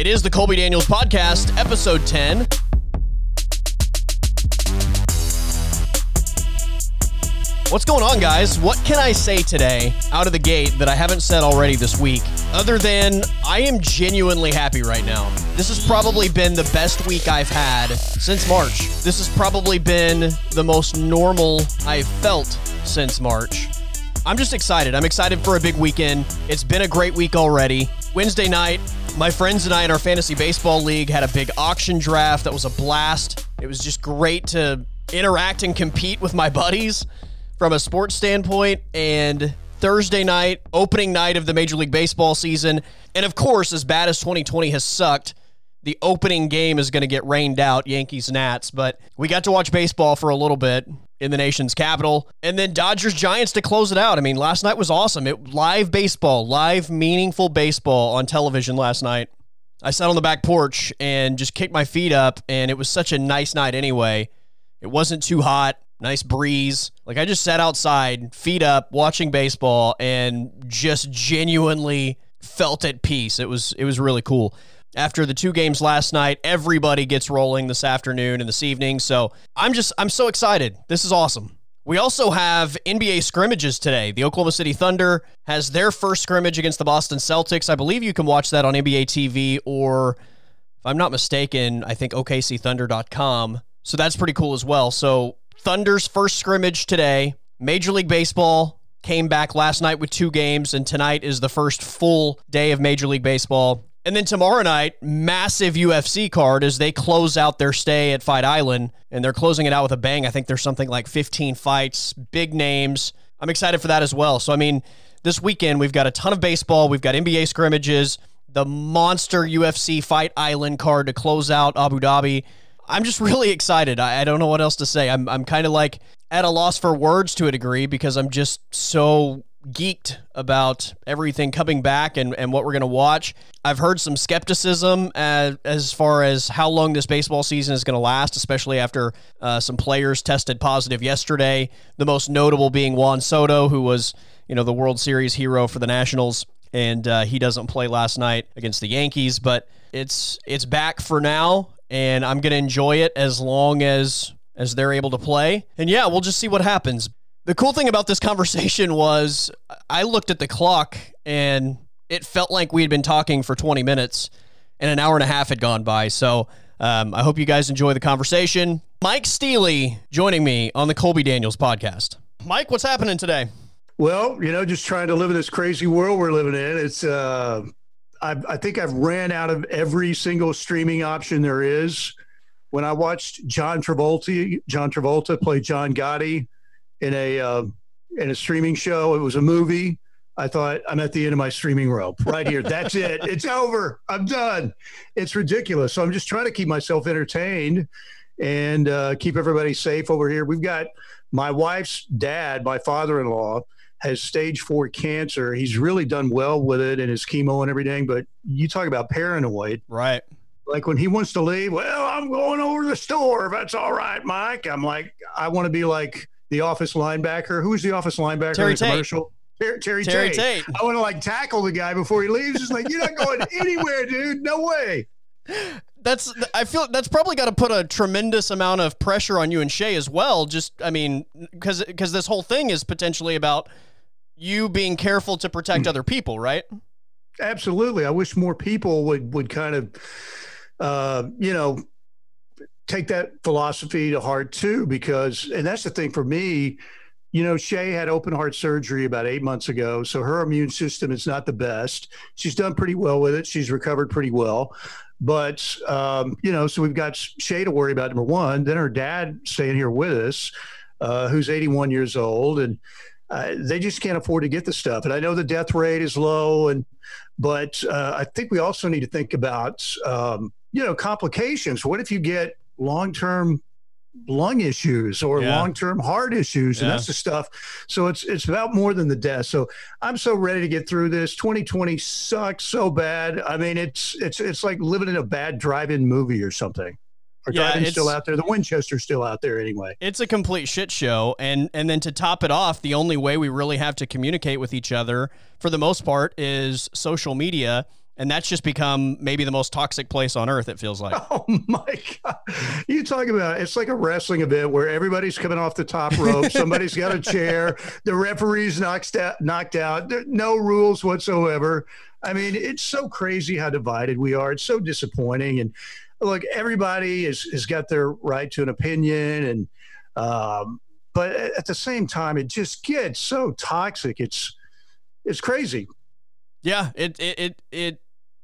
It is the Colby Daniels Podcast, episode 10. What's going on, guys? What can I say today out of the gate that I haven't said already this week? Other than I am genuinely happy right now. This has probably been the best week I've had since March. This has probably been the most normal I've felt since March. I'm just excited. I'm excited for a big weekend. It's been a great week already. Wednesday night, my friends and I in our fantasy baseball league had a big auction draft that was a blast. It was just great to interact and compete with my buddies from a sports standpoint and Thursday night, opening night of the Major League Baseball season. And of course, as bad as 2020 has sucked, the opening game is going to get rained out, Yankees Nats. But we got to watch baseball for a little bit in the nation's capital. And then Dodgers Giants to close it out. I mean, last night was awesome. It live baseball, live meaningful baseball on television last night. I sat on the back porch and just kicked my feet up, and it was such a nice night anyway. It wasn't too hot nice breeze. Like I just sat outside, feet up, watching baseball and just genuinely felt at peace. It was it was really cool. After the two games last night, everybody gets rolling this afternoon and this evening. So I'm just I'm so excited. This is awesome. We also have NBA scrimmages today. The Oklahoma City Thunder has their first scrimmage against the Boston Celtics. I believe you can watch that on NBA TV or if I'm not mistaken, I think OKCThunder.com. So that's pretty cool as well. So Thunder's first scrimmage today. Major League Baseball came back last night with two games, and tonight is the first full day of Major League Baseball. And then tomorrow night, massive UFC card as they close out their stay at Fight Island, and they're closing it out with a bang. I think there's something like 15 fights, big names. I'm excited for that as well. So, I mean, this weekend we've got a ton of baseball, we've got NBA scrimmages, the monster UFC Fight Island card to close out Abu Dhabi. I'm just really excited. I, I don't know what else to say. I'm, I'm kind of like at a loss for words to a degree because I'm just so geeked about everything coming back and, and what we're going to watch. I've heard some skepticism as, as far as how long this baseball season is going to last, especially after uh, some players tested positive yesterday. The most notable being Juan Soto, who was, you know, the World Series hero for the Nationals, and uh, he doesn't play last night against the Yankees. But it's it's back for now, and I'm going to enjoy it as long as as they're able to play. And yeah, we'll just see what happens. The cool thing about this conversation was I looked at the clock and it felt like we had been talking for 20 minutes and an hour and a half had gone by. So um, I hope you guys enjoy the conversation. Mike Steely joining me on the Colby Daniels podcast. Mike, what's happening today? Well, you know, just trying to live in this crazy world we're living in. It's uh, I, I think I've ran out of every single streaming option there is. When I watched John Travolta, John Travolta play John Gotti in a uh, in a streaming show, it was a movie. I thought I'm at the end of my streaming rope right here. That's it. It's over. I'm done. It's ridiculous. So I'm just trying to keep myself entertained and uh, keep everybody safe over here. We've got my wife's dad, my father-in-law has stage four cancer. He's really done well with it and his chemo and everything. But you talk about paranoid. Right. Like when he wants to leave, well, I'm going over to the store. If that's all right, Mike. I'm like, I want to be like the office linebacker. Who's the office linebacker Terry in the commercial? Terry, Terry, Terry Tate. Tate. I want to like tackle the guy before he leaves. Just like, you're not going anywhere, dude. No way. That's I feel that's probably got to put a tremendous amount of pressure on you and Shay as well. Just I mean, because because this whole thing is potentially about you being careful to protect other people, right? Absolutely. I wish more people would would kind of, uh, you know, take that philosophy to heart too, because and that's the thing for me. You know, Shay had open heart surgery about eight months ago, so her immune system is not the best. She's done pretty well with it. She's recovered pretty well. But, um, you know, so we've got Shay to worry about, number one. Then her dad staying here with us, uh, who's 81 years old. And, uh, they just can't afford to get the stuff. And I know the death rate is low, and but uh, I think we also need to think about um, you know complications. What if you get long term lung issues or Yeah. long term heart issues, and Yeah. that's the stuff. So it's it's about more than the death. So I'm so ready to get through this. 2020 sucks so bad. I mean, it's it's it's like living in a bad drive-in movie or something. Our Yeah, drive-in's still out there. The Winchester's still out there anyway. It's a complete shit show, and and then to top it off, the only way we really have to communicate with each other, for the most part, is social media. And that's just become maybe the most toxic place on earth, it feels like. Oh my God. You talking about it's like a wrestling event where everybody's coming off the top rope. Somebody's got a chair. The referee's knocked out, knocked out. There, no rules whatsoever. I mean, it's so crazy how divided we are. It's so disappointing. And look, everybody is, has got their right to an opinion. And, um, but at the same time, it just gets so toxic. It's, it's crazy. Yeah. It, it, it, it,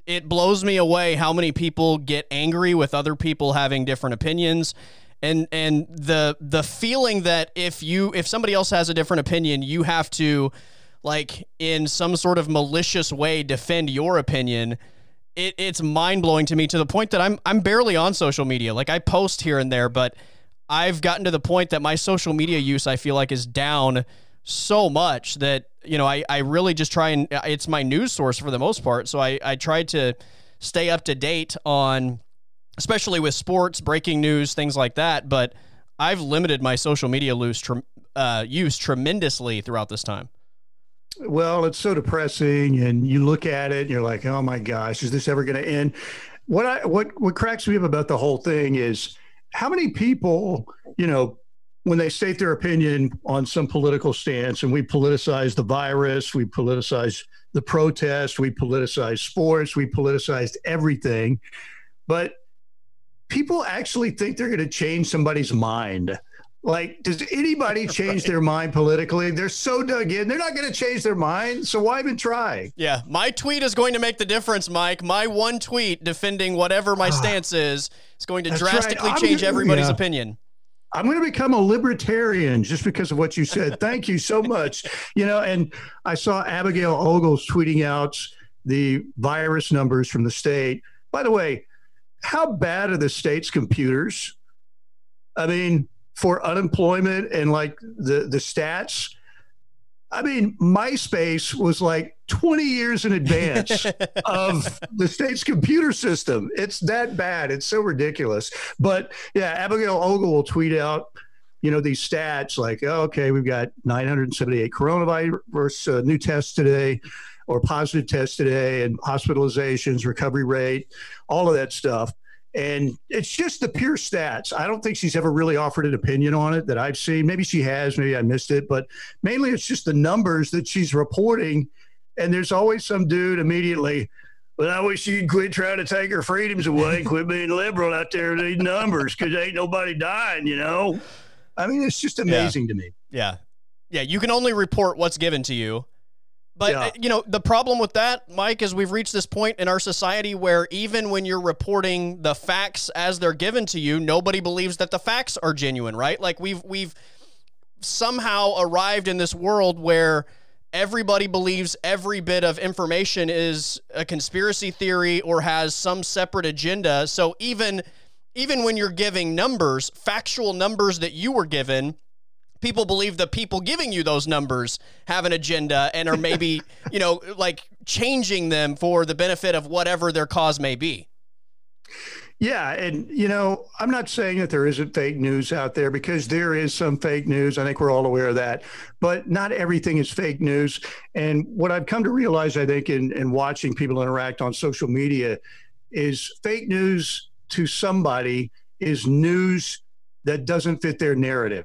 it blows me away how many people get angry with other people having different opinions. And and the the feeling that if you if somebody else has a different opinion you have to like in some sort of malicious way defend your opinion. It, it's mind-blowing to me to the point that I'm I'm barely on social media. Like I post here and there but I've gotten to the point that my social media use I feel like is down so much that you know I, I really just try and uh, it's my news source for the most part. So I, I try to stay up to date on especially with sports breaking news things like that. But i've limited my social media use, uh, use tremendously throughout this time. Well it's so depressing and you look at it and you're like oh my gosh is this ever going to end? What i what what cracks me up about the whole thing is how many people you know when they state their opinion on some political stance, and we politicize the virus, we politicize the protest, we politicize sports, we politicized everything. But people actually think they're going to change somebody's mind. Like, does anybody change right. their mind politically? They're so dug in. They're not going to change their mind. So why even try? Yeah. My tweet is going to make the difference, Mike. My one tweet defending whatever my ah. stance is is going to drastically right. change everybody's yeah. opinion. I'm going to become a libertarian just because of what you said. Thank you so much. You know, and I saw Abigail Ogles tweeting out the virus numbers from the state. By the way, how bad are the state's computers? I mean, for unemployment and like the the stats, I mean, MySpace was like 20 years in advance of the state's computer system. It's that bad. It's so ridiculous. But yeah, Abigail Ogle will tweet out, you know, these stats like, oh, okay, we've got 978 coronavirus uh, new tests today or positive tests today and hospitalizations, recovery rate, all of that stuff. And it's just the pure stats. I don't think she's ever really offered an opinion on it that I've seen. Maybe she has, maybe I missed it, but mainly it's just the numbers that she's reporting. And there's always some dude immediately, but I wish you'd quit trying to take her freedoms away and quit being liberal out there with these numbers because ain't nobody dying, you know? I mean, it's just amazing yeah. to me. Yeah. Yeah. You can only report what's given to you. But yeah. Uh, you know, the problem with that, Mike, is we've reached this point in our society where even when you're reporting the facts as they're given to you, nobody believes that the facts are genuine, right? Like we've we've somehow arrived in this world where everybody believes every bit of information is a conspiracy theory or has some separate agenda. So even even when you're giving numbers, factual numbers that you were given, people believe the people giving you those numbers have an agenda and are maybe, you know, like changing them for the benefit of whatever their cause may be. Yeah. And, you know, I'm not saying that there isn't fake news out there because there is some fake news. I think we're all aware of that. But not everything is fake news. And what I've come to realize, I think, in, in watching people interact on social media is fake news to somebody is news that doesn't fit their narrative.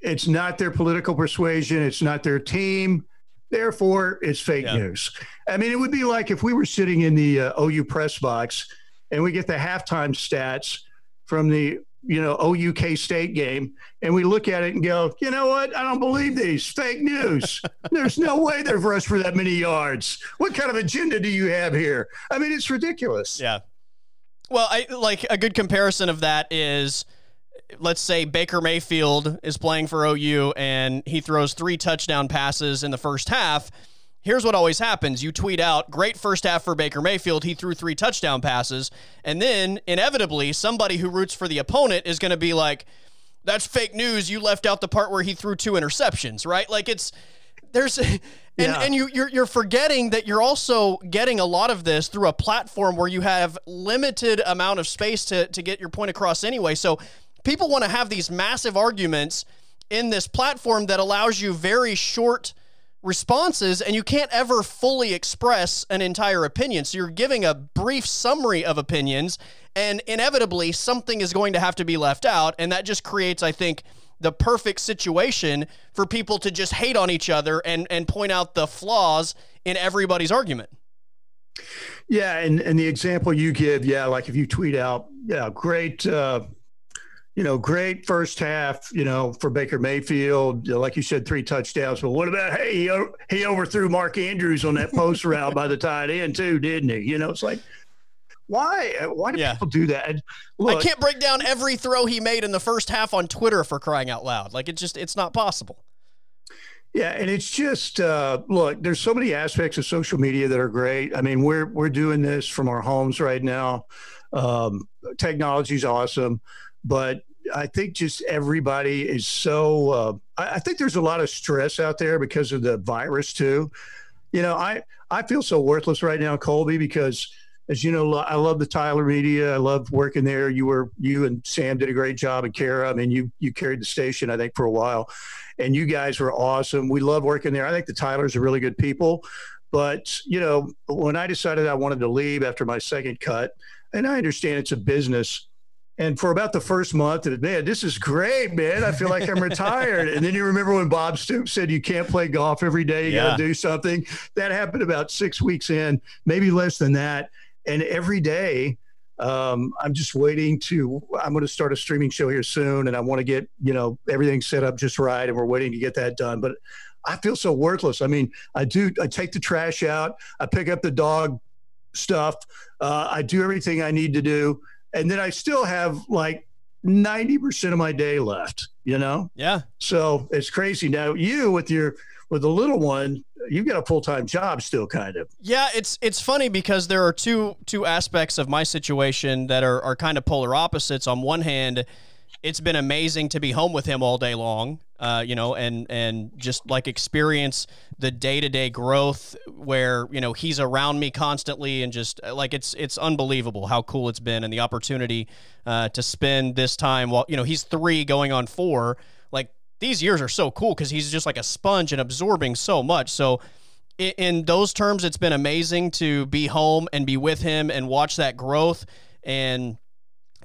It's not their political persuasion. It's not their team. Therefore, it's fake yeah. news. I mean, it would be like if we were sitting in the uh, OU press box and we get the halftime stats from the you know OUK State game, and we look at it and go, you know what? I don't believe these fake news. There's no way they've rushed for that many yards. What kind of agenda do you have here? I mean, it's ridiculous. Yeah. Well, I like a good comparison of that is let's say Baker Mayfield is playing for OU and he throws three touchdown passes in the first half. Here's what always happens. You tweet out, great first half for Baker Mayfield. He threw three touchdown passes. And then inevitably, somebody who roots for the opponent is going to be like, that's fake news. You left out the part where he threw two interceptions, right? Like it's, there's, and, yeah. and you, you're, you're forgetting that you're also getting a lot of this through a platform where you have limited amount of space to, to get your point across anyway. So people want to have these massive arguments in this platform that allows you very short responses and you can't ever fully express an entire opinion. So you're giving a brief summary of opinions and inevitably something is going to have to be left out and that just creates I think the perfect situation for people to just hate on each other and and point out the flaws in everybody's argument. Yeah, and and the example you give, yeah, like if you tweet out, yeah, great uh you know, great first half, you know, for Baker Mayfield. Like you said, three touchdowns. But what about, hey, he, he overthrew Mark Andrews on that post route by the tight end, too, didn't he? You know, it's like, why? Why do yeah. people do that? Look, I can't break down every throw he made in the first half on Twitter for crying out loud. Like, it just, it's not possible. Yeah, and it's just uh, look. There's so many aspects of social media that are great. I mean, we're we're doing this from our homes right now. Um, technology's awesome, but I think just everybody is so. Uh, I, I, think there's a lot of stress out there because of the virus too. You know, I I feel so worthless right now, Colby, because as you know, I love the Tyler Media. I love working there. You were you and Sam did a great job, and Kara. I mean, you you carried the station, I think, for a while, and you guys were awesome. We love working there. I think the Tylers are really good people. But you know, when I decided I wanted to leave after my second cut, and I understand it's a business and for about the first month, it man, this is great, man. I feel like I'm retired. and then you remember when Bob Stoops said you can't play golf every day, you yeah. got to do something. That happened about six weeks in, maybe less than that. And every day, um, I'm just waiting to. I'm going to start a streaming show here soon, and I want to get you know everything set up just right, and we're waiting to get that done. But I feel so worthless. I mean, I do. I take the trash out. I pick up the dog stuff. Uh, I do everything I need to do and then I still have like 90% of my day left, you know? Yeah. So it's crazy. Now you with your with the little one, you've got a full-time job still kind of. Yeah, it's it's funny because there are two two aspects of my situation that are are kind of polar opposites. On one hand, it's been amazing to be home with him all day long, uh, you know, and and just like experience the day to day growth where you know he's around me constantly, and just uh, like it's it's unbelievable how cool it's been, and the opportunity uh, to spend this time while you know he's three going on four. Like these years are so cool because he's just like a sponge and absorbing so much. So in, in those terms, it's been amazing to be home and be with him and watch that growth and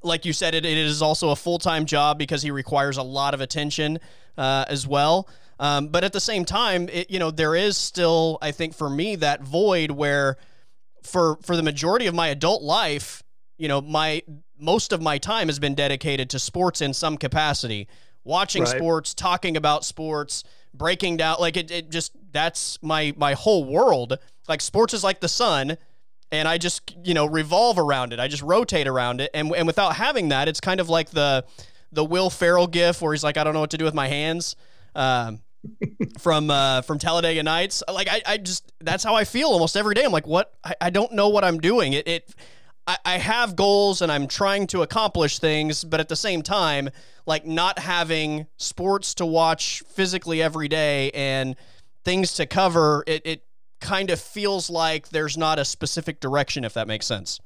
like you said, it, it is also a full time job because he requires a lot of attention uh, as well. Um, but at the same time, it, you know, there is still, I think, for me, that void where, for for the majority of my adult life, you know, my most of my time has been dedicated to sports in some capacity, watching right. sports, talking about sports, breaking down. Like it, it just that's my my whole world. Like sports is like the sun and I just you know revolve around it. I just rotate around it, and and without having that, it's kind of like the the Will Ferrell gif where he's like, I don't know what to do with my hands. Um, from uh, from Talladega Nights, like I, I just that's how I feel almost every day. I'm like, what? I, I don't know what I'm doing. It, it I, I have goals and I'm trying to accomplish things, but at the same time, like not having sports to watch physically every day and things to cover, it, it kind of feels like there's not a specific direction, if that makes sense.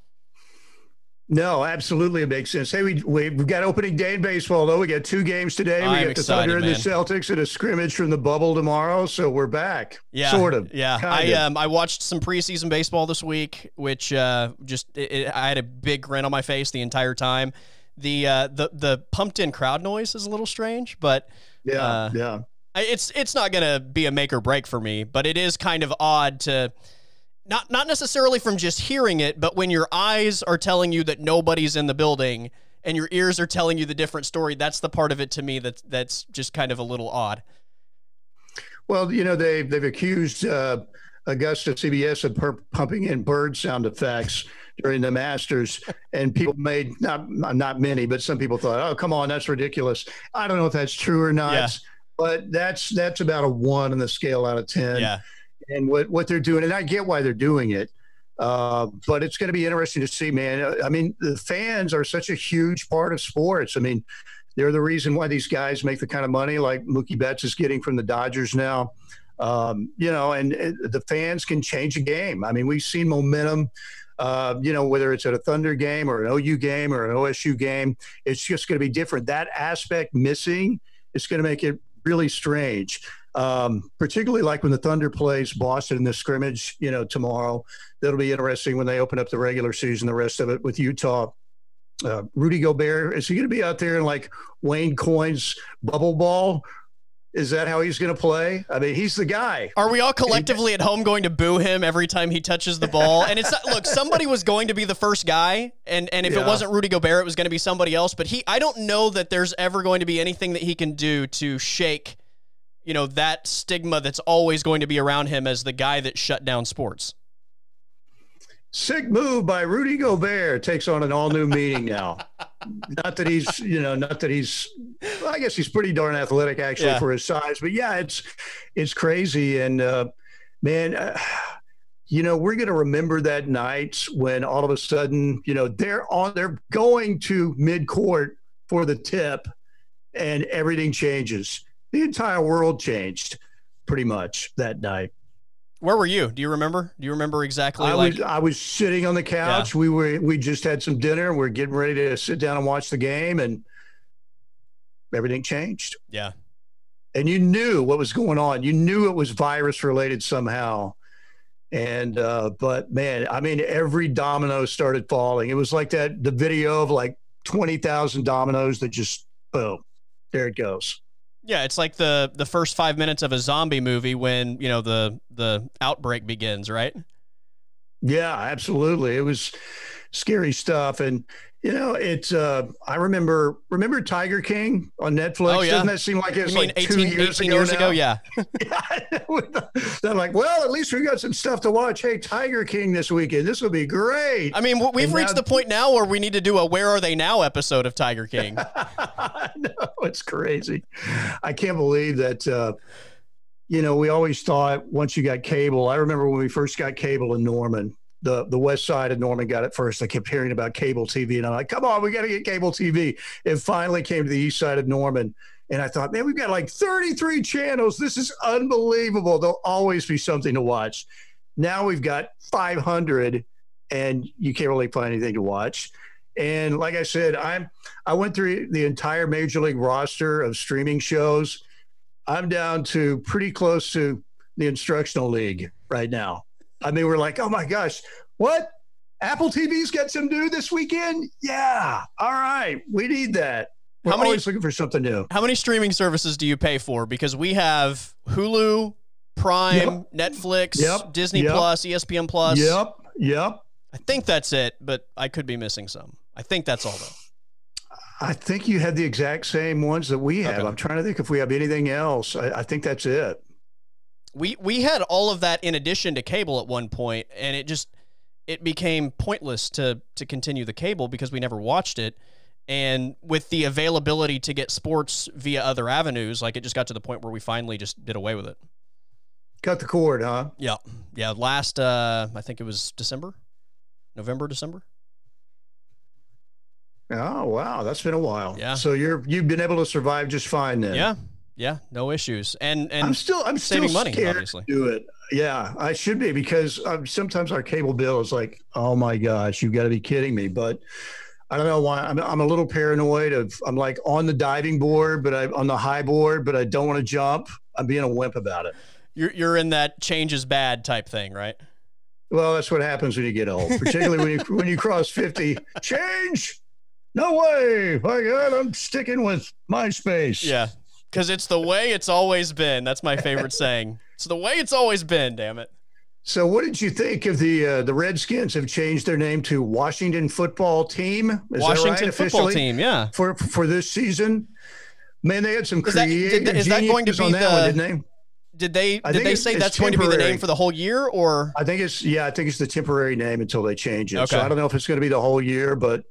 No, absolutely, it makes sense. Hey, we, we have got opening day in baseball though. We got two games today. We I'm got the Thunder and the Celtics and a scrimmage from the bubble tomorrow. So we're back. Yeah, sort of. Yeah, I um I watched some preseason baseball this week, which uh just it, it, I had a big grin on my face the entire time. The uh the the pumped in crowd noise is a little strange, but yeah, uh, yeah it's it's not gonna be a make or break for me, but it is kind of odd to not not necessarily from just hearing it, but when your eyes are telling you that nobody's in the building and your ears are telling you the different story, that's the part of it to me that that's just kind of a little odd. Well, you know they've they've accused uh, Augusta CBS of per- pumping in bird sound effects during the Masters, and people made not not many, but some people thought, "Oh, come on, that's ridiculous." I don't know if that's true or not. Yeah but that's that's about a one on the scale out of ten. Yeah. And what what they're doing, and I get why they're doing it, uh, but it's going to be interesting to see, man. I mean, the fans are such a huge part of sports. I mean, they're the reason why these guys make the kind of money like Mookie Betts is getting from the Dodgers now. Um, you know, and, and, the fans can change a game. I mean, we've seen momentum. Uh, you know, whether it's at a Thunder game or an OU game or an OSU game, it's just going to be different. That aspect missing is going to make it really strange. Um, particularly like when the Thunder plays Boston in the scrimmage, you know, tomorrow. That'll be interesting when they open up the regular season. The rest of it with Utah. Uh, Rudy Gobert is he going to be out there in like Wayne Coyne's bubble ball? Is that how he's going to play? I mean, he's the guy. Are we all collectively at home going to boo him every time he touches the ball? And it's not, look, somebody was going to be the first guy, and and if Yeah. it wasn't Rudy Gobert, it was going to be somebody else. But he, I don't know that there's ever going to be anything that he can do to shake, you know, that stigma that's always going to be around him as the guy that shut down sports. Sick move by Rudy Gobert takes on an all new meaning now. not that he's, you know, not that he's. Well, I guess he's pretty darn athletic actually Yeah. for his size, but yeah, it's it's crazy and uh, man. Uh, you know, we're going to remember that night when all of a sudden, you know, they're on, they're going to mid court for the tip and everything changes. The entire world changed pretty much that night. Where were you? Do you remember? Do you remember exactly? I like, was I was sitting on the couch. We were we just had some dinner. We're getting ready to sit down and watch the game, and everything changed. yeah, And you knew what was going on. You knew it was virus related somehow. And uh, but man, I mean, every domino started falling. It was like that the video of like twenty thousand dominoes that just boom, there it goes. Yeah. It's like the the first five minutes of a zombie movie when you know the the outbreak begins, right? Yeah, absolutely. It was scary stuff. And you know, it's uh I remember remember Tiger King on Netflix. Oh, yeah. Doesn't that seem like it's like 18, two years 18 ago? years now? ago? Yeah. They're like, well, at least we got some stuff to watch. Hey, Tiger King this weekend. This will be great. I mean, we've And reached now- the point now where we need to do a "Where Are They Now" episode of Tiger King. I know it's crazy. I can't believe that. Uh, you know, we always thought once you got cable. I remember when we first got cable in Norman. The, the west side of Norman got it first. I kept hearing about cable TV, and I'm like, "Come on, we got to get cable TV." It finally came to the east side of Norman, and I thought, "Man, we've got like 33 channels. This is unbelievable. There'll always be something to watch." Now we've got 500, and you can't really find anything to watch. And like I said, I'm I went through the entire major league roster of streaming shows. I'm down to pretty close to the instructional league right now. I mean, we're like, oh my gosh, what? Apple TV's got some new this weekend? Yeah. All right. We need that. We're How many- always looking for something new. How many streaming services do you pay for? Because we have Hulu, Prime, Netflix, Yep. Disney Yep. Plus, ESPN Plus. Yep. Yep. I think that's it, but I could be missing some. I think that's all though. I think you have the exact same ones that we have. Okay. I'm trying to think if we have anything else. I, I think that's it. We we had all of that in addition to cable at one point, and it just it became pointless to to continue the cable because we never watched it. And with the availability to get sports via other avenues, like it just got to the point where we finally just did away with it. Cut the cord, huh? Yeah, yeah. Last, uh, I think it was December, November, December. Oh wow, that's been a while. Yeah. So you're you've been able to survive just fine then. Yeah, yeah. No issues. And I'm still I'm still saving money, scared obviously. to do it. Yeah, I should be because um, sometimes our cable bill is like, oh my gosh, you've got to be kidding me. But I don't know why. I'm I'm a little paranoid of I'm like on the diving board, but I'm on the high board, but I don't want to jump. I'm being a wimp about it. you're you're in that change is bad type thing, right? Well, that's what happens when you get old, particularly when you when you cross fifty. Change? No way! My God, I'm sticking with MySpace. Yeah, because it's the way it's always been. That's my favorite saying. It's the way it's always been. Damn it. So, what did you think of the uh, the Redskins have changed their name to Washington Football Team? Is that Washington right, football team. Yeah. for for this season. Man, they had some Is that- creative did- is that going to geniuses on be that one, the- didn't they? Did they did they say that's going to be the name for the whole year or I think it's yeah, I think it's the temporary name until they change it. So I don't know if it's going to be the whole year, but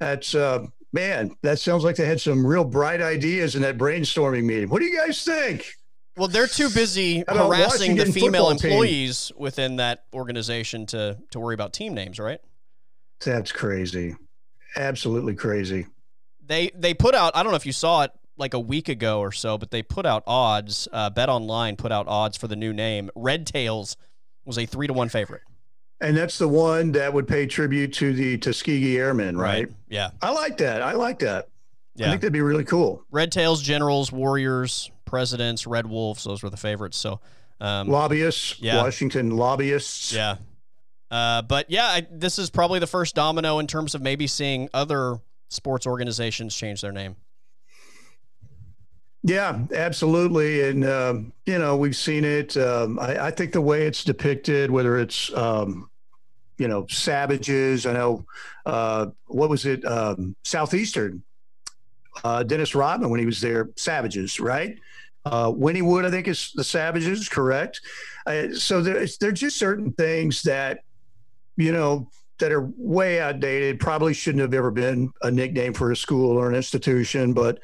that's uh man, that sounds like they had some real bright ideas in that brainstorming meeting. What do you guys think? well they're too busy harassing the female football team? employees within that organization to to worry about team names, right? That's crazy. Absolutely crazy. They they put out I don't know if you saw it like a week ago or so, but they put out odds. Uh, Bet Online put out odds for the new name. Red Tails was a three to one favorite. And that's the one that would pay tribute to the Tuskegee Airmen, right? Yeah. I like that. I like that. I think that'd be really cool. Red Tails, Generals, Warriors, Presidents, Red Wolves. Those were the favorites. So um, lobbyists, yeah. Washington lobbyists. Yeah. Uh, but yeah, I, this is probably the first domino in terms of maybe seeing other sports organizations change their name. Yeah, absolutely. And, um, you know, we've seen it. Um, I, I, think the way it's depicted, whether it's, um, you know, Savages, I know, uh, what was it? Um, Southeastern, uh, Dennis Rodman, when he was there, Savages, right? Uh, Wynnewood, I think, is the Savages, correct? Uh, so there's, there's just certain things that, you know, that are way outdated, probably shouldn't have ever been a nickname for a school or an institution, but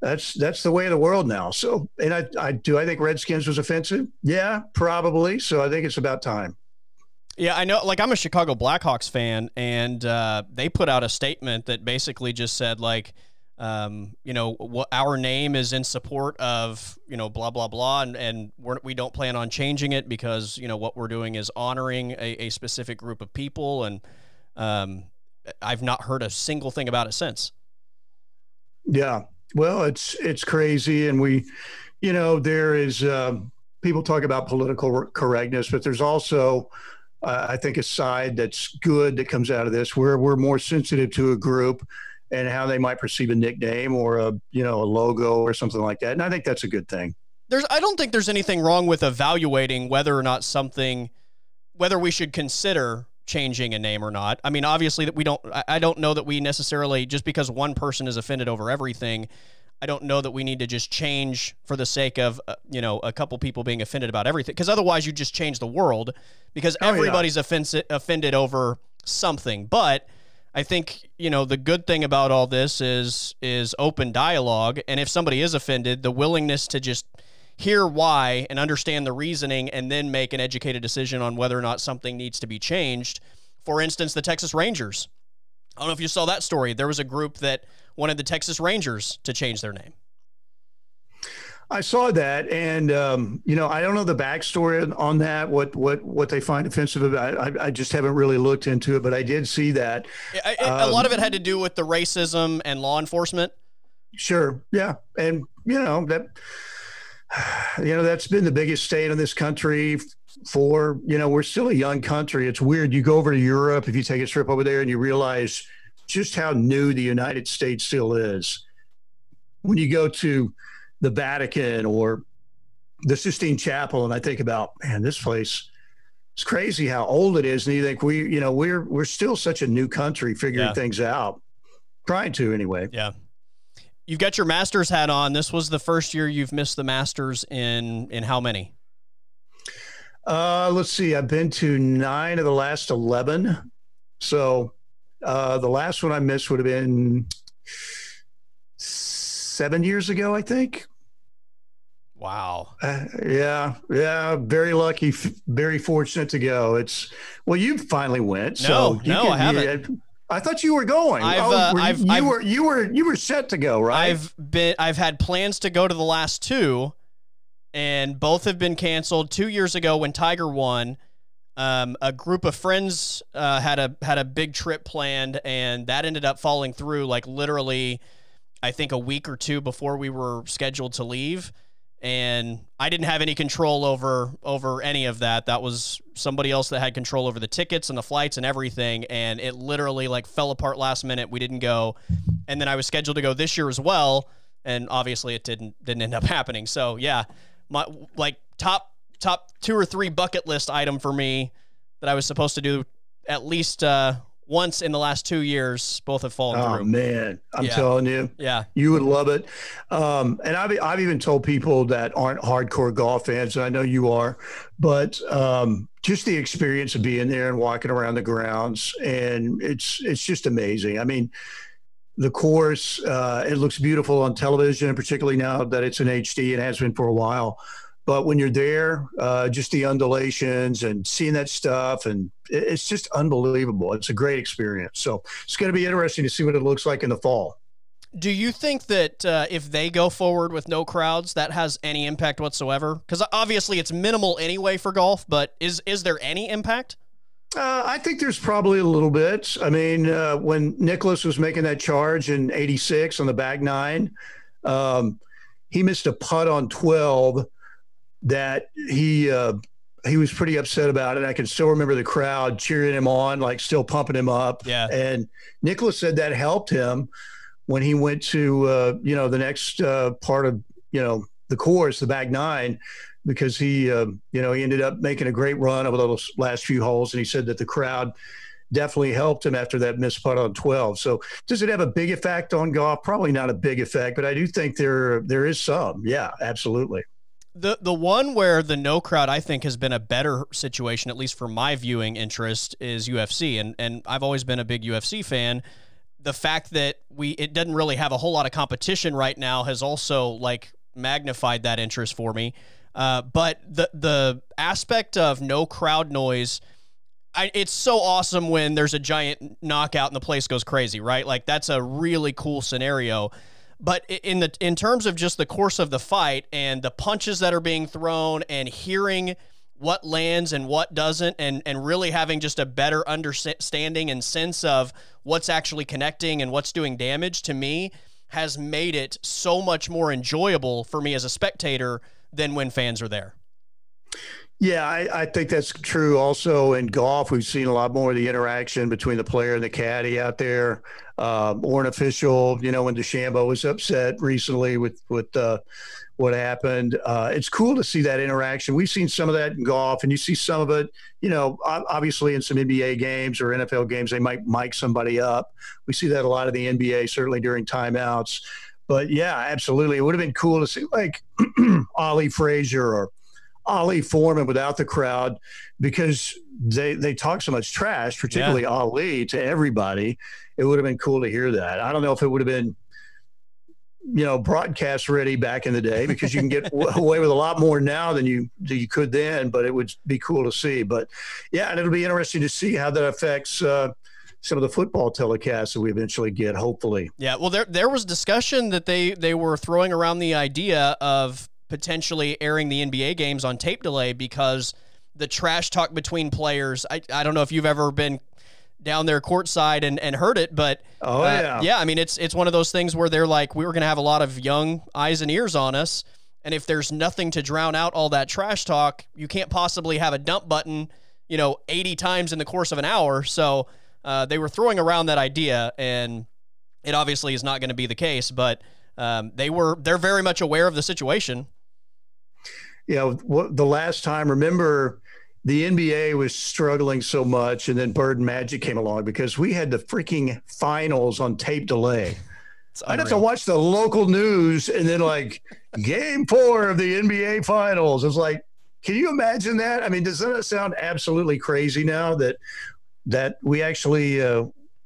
that's that's the way of the world now. So, and I, I do I think Redskins was offensive? Yeah, probably. So I think it's about time. Yeah, I know. Like I'm a Chicago Blackhawks fan, and uh, they put out a statement that basically just said like. Um, you know, what our name is in support of, you know, blah, blah, blah. And, and we're, we don't plan on changing it because, you know, what we're doing is honoring a, a specific group of people. And um, I've not heard a single thing about it since. Yeah. Well, it's it's crazy, and we, you know, there is um, people talk about political correctness, but there's also, uh, I think, a side that's good that comes out of this, where we're more sensitive to a group and how they might perceive a nickname or a you know a logo or something like that, and I think that's a good thing. There's, I don't think there's anything wrong with evaluating whether or not something, whether we should consider changing a name or not. I mean, obviously that we don't. I don't know that we necessarily just because one person is offended over everything. I don't know that we need to just change for the sake of uh, you know a couple people being offended about everything because otherwise you just change the world because oh, everybody's yeah. offensi- offended over something. But I think you know the good thing about all this is is open dialogue, and if somebody is offended, the willingness to just hear why and understand the reasoning and then make an educated decision on whether or not something needs to be changed. For instance, the Texas Rangers. I don't know if you saw that story. There was a group that wanted the Texas Rangers to change their name. I saw that, and um, you know, I don't know the backstory on that. What what what they find offensive about? I, I just haven't really looked into it, but I did see that. It, um, a lot of it had to do with the racism and law enforcement. Sure, yeah, and you know that you know that's been the biggest state in this country for you know we're still a young country it's weird you go over to europe if you take a trip over there and you realize just how new the united states still is when you go to the vatican or the sistine chapel and i think about man this place it's crazy how old it is and you think we you know we're we're still such a new country figuring yeah. things out trying to anyway yeah You've got your Masters hat on. This was the first year you've missed the Masters in in how many? Uh, let's see. I've been to nine of the last eleven. So uh, the last one I missed would have been seven years ago, I think. Wow. Uh, yeah, yeah. Very lucky, very fortunate to go. It's well, you finally went. No, so no, can, I haven't. I thought you were going. I've, oh, uh, were, I've, you I've, were you were you were set to go, right? I've been I've had plans to go to the last two, and both have been canceled. Two years ago, when Tiger won, um, a group of friends uh, had a had a big trip planned, and that ended up falling through. Like literally, I think a week or two before we were scheduled to leave and I didn't have any control over over any of that. That was somebody else that had control over the tickets and the flights and everything. And it literally like fell apart last minute. We didn't go, and then I was scheduled to go this year as well, and obviously it didn't didn't end up happening. So yeah, my like top top two or three bucket list item for me that I was supposed to do at least uh, once in the last two years, both have fallen oh, through. man, I'm yeah. telling you, yeah, you would love it. Um, and I've I've even told people that aren't hardcore golf fans, and I know you are, but um, just the experience of being there and walking around the grounds, and it's it's just amazing. I mean. The course, uh, it looks beautiful on television, particularly now that it's in HD. It has been for a while but when you're there, uh, just the undulations and seeing that stuff, and it's just unbelievable. It's a great experience. So it's going to be interesting to see what it looks like in the fall. Do you think that uh, if they go forward with no crowds, that has any impact whatsoever? Because obviously it's minimal anyway for golf, but is is there any impact? Uh, I think there's probably a little bit. I mean, uh, when Nicklaus was making that charge in '86 on the back nine, um, he missed a putt on 12 that he uh, he was pretty upset about it. I can still remember the crowd cheering him on, like still pumping him up. Yeah. And Nicklaus said that helped him when he went to uh, you know the next uh, part of you know the course, the back nine, because he uh, you know he ended up making a great run over those last few holes, and he said that the crowd definitely helped him after that missed putt on 12. So does it have a big effect on golf? Probably not a big effect, but I do think there there is some. Yeah, absolutely the the one where the no crowd I think has been a better situation, at least for my viewing interest, is UFC, and and I've always been a big UFC fan. The fact that we it doesn't really have a whole lot of competition right now has also like magnified that interest for me. Uh, but the the aspect of no crowd noise. I, it's so awesome when there's a giant knockout and the place goes crazy, right? Like that's a really cool scenario. But in the in terms of just the course of the fight and the punches that are being thrown and hearing what lands and what doesn't and and really having just a better understanding and sense of what's actually connecting and what's doing damage to me has made it so much more enjoyable for me as a spectator than when fans are there. Yeah, I, I, think that's true. Also in golf, we've seen a lot more of the interaction between the player and the caddy out there, um, or an official. You know, when DeChambeau was upset recently with with uh, what happened, uh, it's cool to see that interaction. We've seen some of that in golf, and you see some of it. You know, obviously in some NBA games or NFL games, they might mic somebody up. We see that a lot of the NBA, certainly during timeouts. But yeah, absolutely, it would have been cool to see like Ali Frazier or Ali Foreman without the crowd because they they talk so much trash, particularly yeah. Ali, to everybody. It would have been cool to hear that. I don't know if it would have been you know broadcast ready back in the day because you can get away with a lot more now than you than you could then but it would be cool to see but yeah and it'll be interesting to see how that affects uh, some of the football telecasts that we eventually get hopefully yeah well there there was discussion that they they were throwing around the idea of potentially airing the NBA games on tape delay because the trash talk between players. I, I don't know if you've ever been down there courtside and, and heard it, but oh uh, yeah, yeah. I mean, it's it's one of those things where they're like, we were going to have a lot of young eyes and ears on us, and if there's nothing to drown out all that trash talk, you can't possibly have a dump button, you know, 80 times in the course of an hour. So uh, they were throwing around that idea, and it obviously is not going to be the case, but. Um, they were they're very much aware of the situation you know, what, the last time, remember the NBA was struggling so much, and then Bird and Magic came along because we had the freaking finals on tape delay. I'd have to watch the local news and then like game four of the NBA finals. It's like, can you imagine that? I mean, does that sound absolutely crazy now that that we actually uh,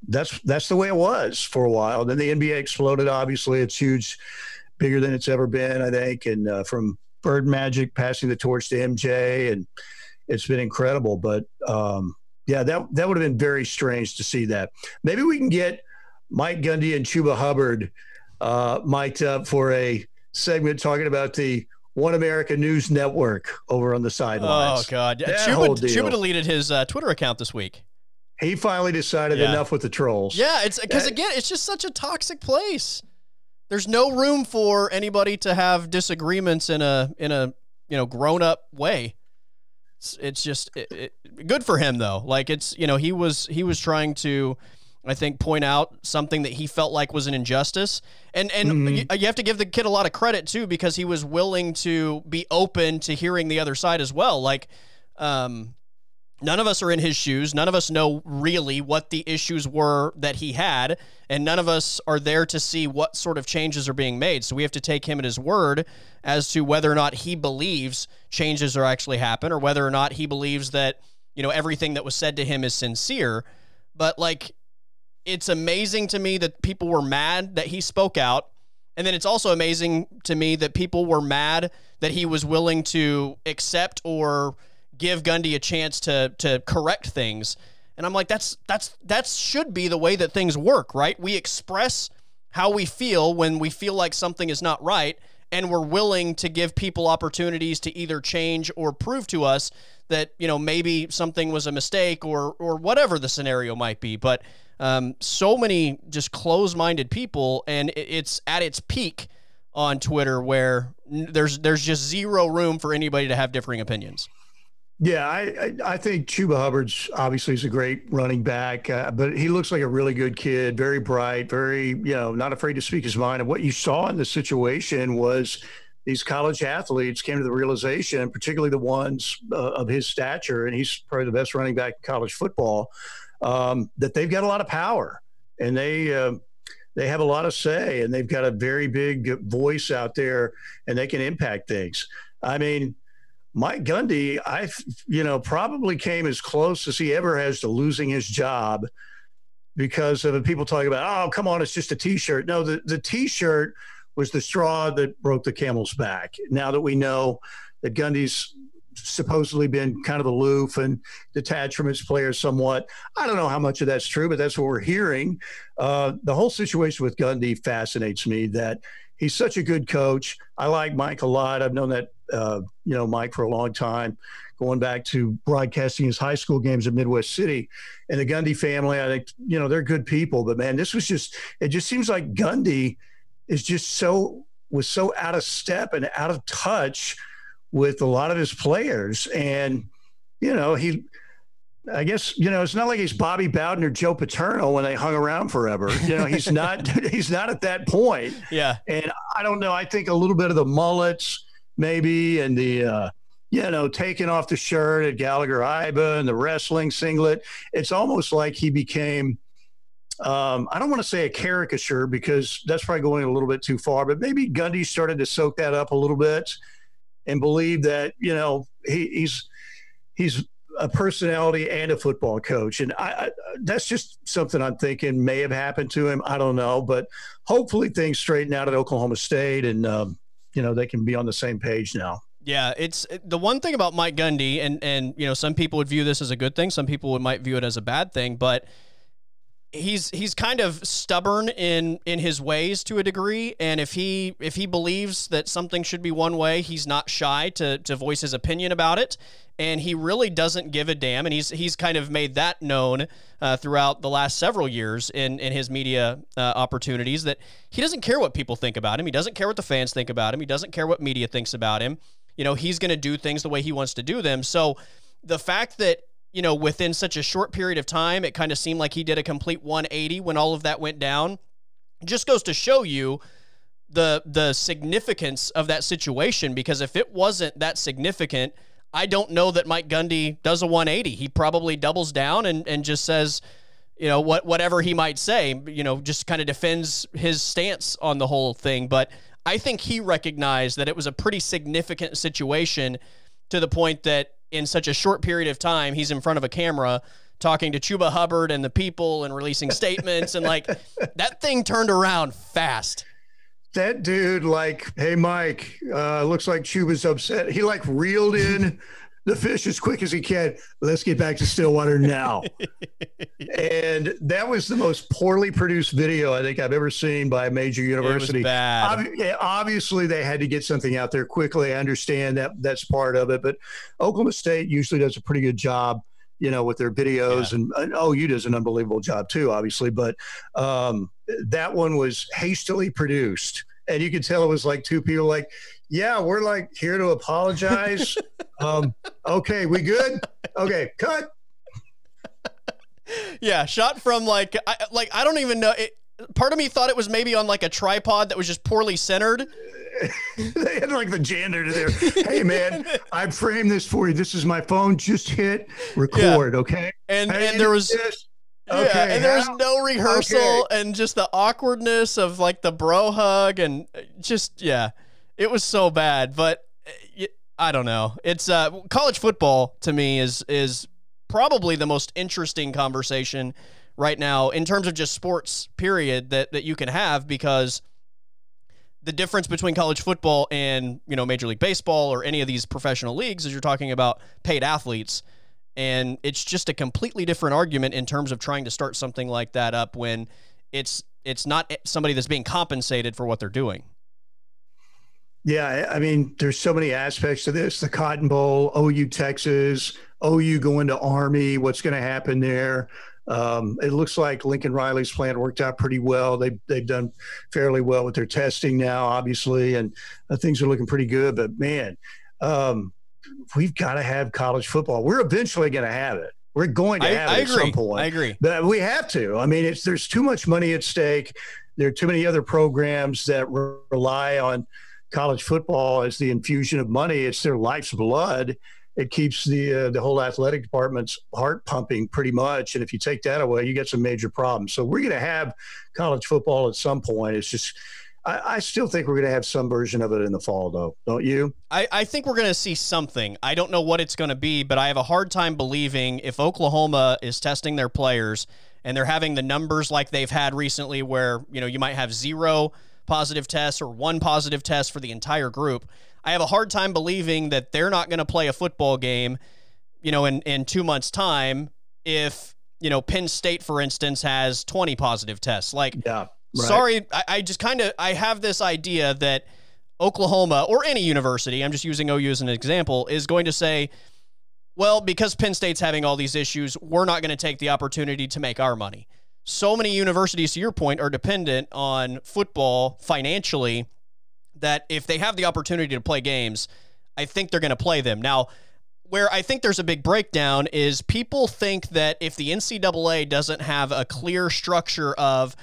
that's that's the way it was for a while. Then the NBA exploded. Obviously, it's huge, bigger than it's ever been, I think. And uh, from Bird Magic passing the torch to MJ, and it's been incredible. But um, yeah, that that would have been very strange to see that. Maybe we can get Mike Gundy and Chuba Hubbard uh, mic'd up for a segment talking about the One America News Network over on the sidelines. Oh God, Chuba, Chuba deleted his uh, Twitter account this week. He finally decided yeah. enough with the trolls. Yeah, it's because again, it's just such a toxic place there's no room for anybody to have disagreements in a in a you know grown up way. It's, it's just it, it, good for him though. Like it's you know he was he was trying to. I think point out something that he felt like was an injustice, and and mm-hmm. you, you have to give the kid a lot of credit too because he was willing to be open to hearing the other side as well. Like, um, None of us are in his shoes. None of us know really what the issues were that he had, and none of us are there to see what sort of changes are being made. So we have to take him at his word as to whether or not he believes changes are actually happen or whether or not he believes that, you know, everything that was said to him is sincere. But like it's amazing to me that people were mad that he spoke out. And then it's also amazing to me that people were mad that he was willing to accept or give Gundy a chance to to correct things. And I'm like, that's that's that should be the way that things work, right? We express how we feel when we feel like something is not right, and we're willing to give people opportunities to either change or prove to us that you know maybe something was a mistake or or whatever the scenario might be. But um, so many just close-minded people, and it's at its peak on Twitter where there's there's just zero room for anybody to have differing opinions. Yeah, I, I think Chuba Hubbard's obviously is a great running back, uh, but he looks like a really good kid, very bright, very you know not afraid to speak his mind. And what you saw in the situation was these college athletes came to the realization, particularly the ones uh, of his stature, and he's probably the best running back in college football, um, that they've got a lot of power and they. Uh, they have a lot of say and they've got a very big voice out there and they can impact things. I mean, Mike Gundy, I, you know, probably came as close as he ever has to losing his job because of people talking about, oh, come on, it's just a T-shirt. No, the, the T-shirt was the straw that broke the camel's back. Now that we know that Gundy's supposedly been kind of aloof and detached from his players somewhat. I don't know how much of that's true, but that's what we're hearing. Uh, the whole situation with Gundy fascinates me that he's such a good coach. I like Mike a lot. I've known that uh, you know Mike for a long time, going back to broadcasting his high school games at Midwest City, and the Gundy family. I think you know they're good people, but man, this was just it. Just seems like Gundy is just so was so out of step and out of touch with a lot of his players, and you know he I guess you know it's not like he's Bobby Bowden or Joe Paterno when they hung around forever. You know he's not he's not at that point. Yeah, and I don't know. I think a little bit of the mullets maybe and the uh, you know taking off the shirt at Gallagher Iba and the wrestling singlet. It's almost like he became. Um, I don't want to say a caricature because that's probably going a little bit too far, but maybe Gundy started to soak that up a little bit and believe that you know he, he's he's a personality and a football coach. And I, I, that's just something I'm thinking may have happened to him. I don't know, but hopefully things straighten out at Oklahoma State and, um, you know, they can be on the same page now. Yeah, it's the one thing about Mike Gundy, and and you know, some people would view this as a good thing, some people would might view it as a bad thing, but he's he's kind of stubborn in in his ways to a degree and if he if he believes that something should be one way he's not shy to to voice his opinion about it and he really doesn't give a damn and he's he's kind of made that known uh, throughout the last several years in in his media uh, opportunities that he doesn't care what people think about him he doesn't care what the fans think about him he doesn't care what media thinks about him. You know he's going to do things the way he wants to do them. So the fact that you know, within such a short period of time, it kind of seemed like he did a complete 180 when all of that went down. Just goes to show you the the significance of that situation because if it wasn't that significant, I don't know that Mike Gundy does a 180. He probably doubles down and, and just says, you know, what whatever he might say, you know, just kind of defends his stance on the whole thing. But I think he recognized that it was a pretty significant situation to the point that in such a short period of time, he's in front of a camera talking to Chuba Hubbard and the people and releasing statements and like that thing turned around fast. That dude, like, hey Mike, uh, looks like Chuba's upset. He like reeled in the fish as quick as he can. Let's get back to Stillwater now. and that was the most poorly produced video I think I've ever seen by a major university. bad. Ob- obviously, they had to get something out there quickly. I understand that that's part of it, but Oklahoma State usually does a pretty good job. You know, with their videos, yeah. and, and OU does an unbelievable job too, obviously. But um, that one was hastily produced, and you could tell it was like two people like, yeah, we're like here to apologize. um, okay, we good? Okay, cut. Yeah, shot from like I, like I don't even know. It, part of me thought it was maybe on like a tripod that was just poorly centered. they had like the janitor there. Hey man, I framed this for you. This is my phone. Just hit record, yeah. okay? And and there was. This. Okay, yeah, and there was no rehearsal okay. and just the awkwardness of like the bro hug and just yeah. It was so bad, but eh, I don't know. It's uh, college football to me is is probably the most interesting conversation right now in terms of just sports period that that you can have because the difference between college football and you know major league baseball or any of these professional leagues is you're talking about paid athletes and it's just a completely different argument in terms of trying to start something like that up when it's it's not somebody that's being compensated for what they're doing yeah, I mean, there's so many aspects to this. The Cotton Bowl, OU Texas, OU going to Army, what's going to happen there? Um, it looks like Lincoln Riley's plan worked out pretty well. They they've done fairly well with their testing now, obviously, and uh, things are looking pretty good. But man, um, we've got to have college football. We're eventually going to have it. We're going to have I, it I at agree. some point. I agree. But we have to. I mean, it's there's too much money at stake. There are too many other programs that rely on college football is the infusion of money. It's their life's blood. It keeps the uh, the whole athletic department's heart pumping pretty much. And if you take that away, you get some major problems. So we're going to have college football at some point. It's just I, I still think we're going to have some version of it in the fall, though, don't you? I, I think we're going to see something. I don't know what it's going to be, but I have a hard time believing if Oklahoma is testing their players and they're having the numbers like they've had recently, where you know you might have zero positive tests or one positive test for the entire group. I have a hard time believing that they're not going to play a football game, you know, in, in two months' time if, you know, Penn State, for instance, has 20 positive tests. Like, yeah, right. sorry, I, I just kind of, I have this idea that Oklahoma or any university, I'm just using OU as an example, is going to say, well, because Penn State's having all these issues, we're not going to take the opportunity to make our money. So many universities, to your point, are dependent on football financially that if they have the opportunity to play games, I think they're going to play them. Now, where I think there's a big breakdown is people think that if the NCAA doesn't have a clear structure of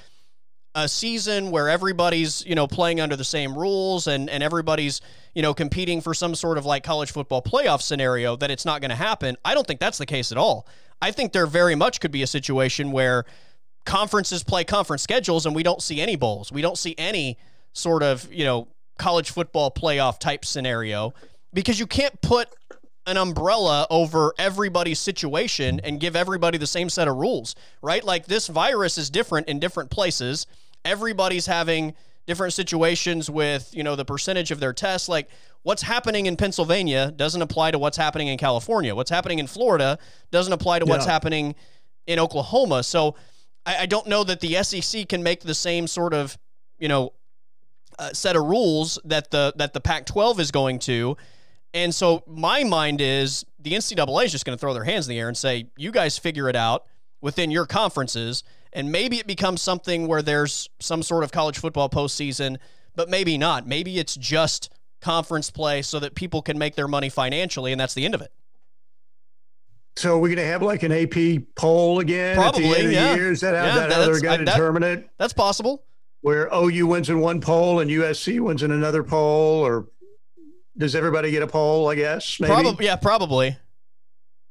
a season where everybody's, you know, playing under the same rules and, and everybody's, you know, competing for some sort of like college football playoff scenario, that it's not going to happen. I don't think that's the case at all. I think there very much could be a situation where conferences play conference schedules and we don't see any bowls. We don't see any sort of, you know, college football playoff type scenario because you can't put an umbrella over everybody's situation and give everybody the same set of rules, right? Like this virus is different in different places. Everybody's having different situations with, you know, the percentage of their tests. Like what's happening in Pennsylvania doesn't apply to what's happening in California. What's happening in Florida doesn't apply to what's happening in Oklahoma. So I, I don't know that the SEC can make the same sort of, you know, uh, set of rules that the that the Pac-12 is going to. And so my mind is the NCAA is just going to throw their hands in the air and say, "You guys figure it out within your conferences." And maybe it becomes something where there's some sort of college football postseason, but maybe not. Maybe it's just conference play so that people can make their money financially, and that's the end of it. So we're going to have like an AP poll again Probably, at the end of yeah. the year. Is that how, yeah, that going to determine it? That's possible where OU wins in one poll and USC wins in another poll, or does everybody get a poll? I guess maybe. Probably, yeah, probably.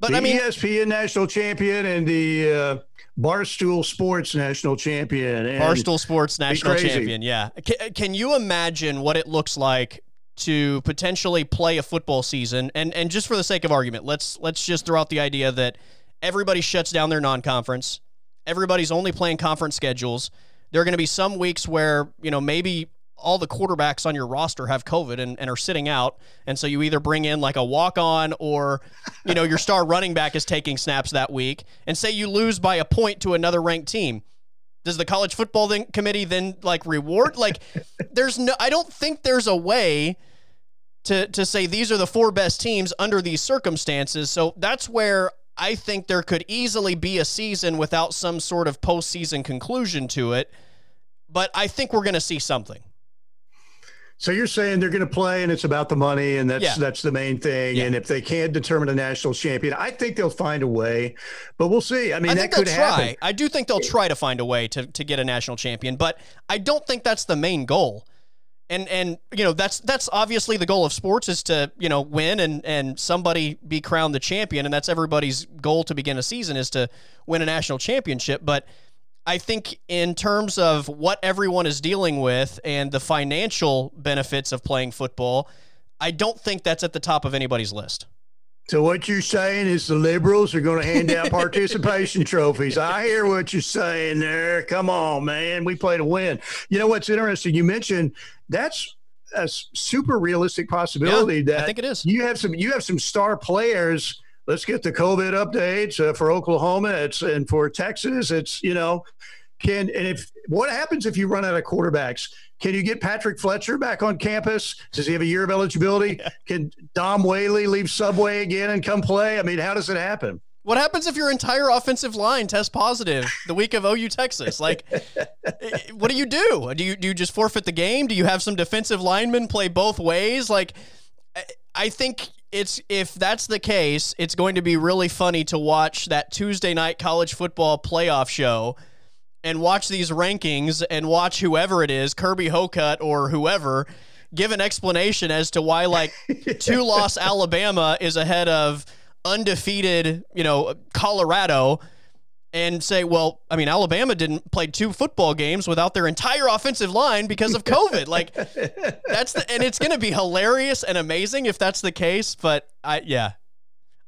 But the I mean, ESPN national champion and the uh, Barstool Sports national champion. Barstool Sports national champion. Yeah. Can, can you imagine what it looks like to potentially play a football season? And and just for the sake of argument, let's let's just throw out the idea that everybody shuts down their non-conference. Everybody's only playing conference schedules there are going to be some weeks where, you know, maybe all the quarterbacks on your roster have COVID and, and are sitting out. And so you either bring in like a walk on or, you know, your star running back is taking snaps that week. And say you lose by a point to another ranked team. Does the college football then, committee then like reward? Like, there's no, I don't think there's a way to, to say these are the four best teams under these circumstances. So that's where I think there could easily be a season without some sort of postseason conclusion to it, but I think we're going to see something. So you're saying they're going to play, and it's about the money, and that's yeah. that's the main thing. Yeah. And if they can't determine a national champion, I think they'll find a way. But we'll see. I mean, I that could happen. I do think they'll try to find a way to to get a national champion, but I don't think that's the main goal and and you know that's that's obviously the goal of sports is to you know win and and somebody be crowned the champion. And that's everybody's goal to begin a season is to win a national championship. But i think in terms of what everyone is dealing with and the financial benefits of playing football i don't think that's at the top of anybody's list so what you're saying is the liberals are going to hand out participation trophies. I hear what you're saying there. Come on, man. We play to win. You know what's interesting? You mentioned that's a super realistic possibility yeah, that I think it is. You have some you have some star players. Let's get the COVID updates uh, for Oklahoma. It's and for Texas. It's you know can and if what happens if you run out of quarterbacks? Can you get Patrick Fletcher back on campus? Does he have a year of eligibility? Can Dom Whaley leave Subway again and come play? I mean, how does it happen? What happens if your entire offensive line tests positive the week of OU Texas? Like, what do you do? Do you do you just forfeit the game? Do you have some defensive linemen play both ways? Like, I think it's if that's the case, it's going to be really funny to watch that Tuesday night college football playoff show and watch these rankings and watch whoever it is, Kirby Hocutt or whoever, give an explanation as to why like two loss Alabama is ahead of undefeated, you know, Colorado and say, well, I mean, Alabama didn't play two football games without their entire offensive line because of COVID. like that's the, and it's going to be hilarious and amazing if that's the case. But I, yeah,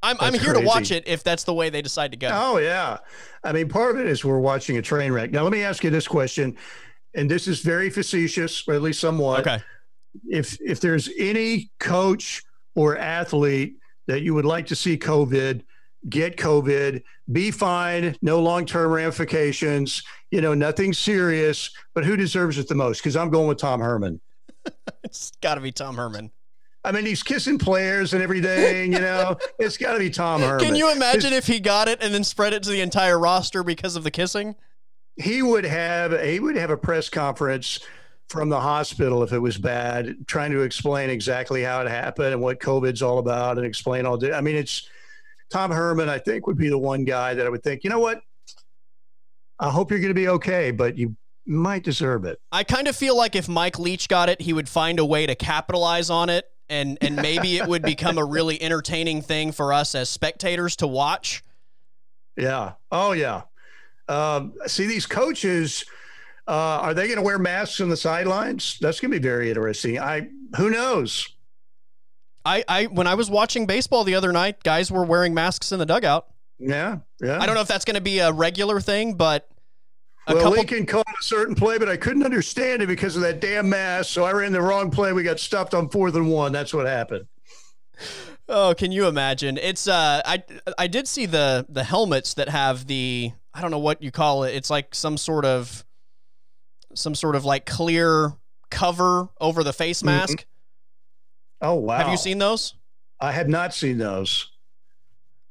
I'm, I'm here crazy. to watch it if that's the way they decide to go. Oh yeah. I mean, part of it is we're watching a train wreck. Now, let me ask you this question. And this is very facetious, or at least somewhat. Okay. If, if there's any coach or athlete that you would like to see COVID, get COVID, be fine, no long term ramifications, you know, nothing serious, but who deserves it the most? Because I'm going with Tom Herman. it's got to be Tom Herman. I mean, he's kissing players and everything, you know. it's got to be Tom Herman. Can you imagine if he got it and then spread it to the entire roster because of the kissing? He would have he would have a press conference from the hospital if it was bad, trying to explain exactly how it happened and what COVID's all about, and explain all. Day. I mean, it's Tom Herman. I think would be the one guy that I would think, you know what? I hope you're going to be okay, but you might deserve it. I kind of feel like if Mike Leach got it, he would find a way to capitalize on it, and and maybe it would become a really entertaining thing for us as spectators to watch. Yeah. Oh yeah. Um, see these coaches uh, are they going to wear masks on the sidelines? That's going to be very interesting. I who knows. I, I when I was watching baseball the other night, guys were wearing masks in the dugout. Yeah, yeah. I don't know if that's going to be a regular thing, but well, couple... Lincoln called a certain play, but I couldn't understand it because of that damn mask. So I ran the wrong play. We got stuffed on fourth and one. That's what happened. Oh, can you imagine? It's uh, I I did see the the helmets that have the I don't know what you call it. It's like some sort of some sort of like clear cover over the face mm-hmm. mask. Mm-hmm. Oh wow! Have you seen those? I have not seen those.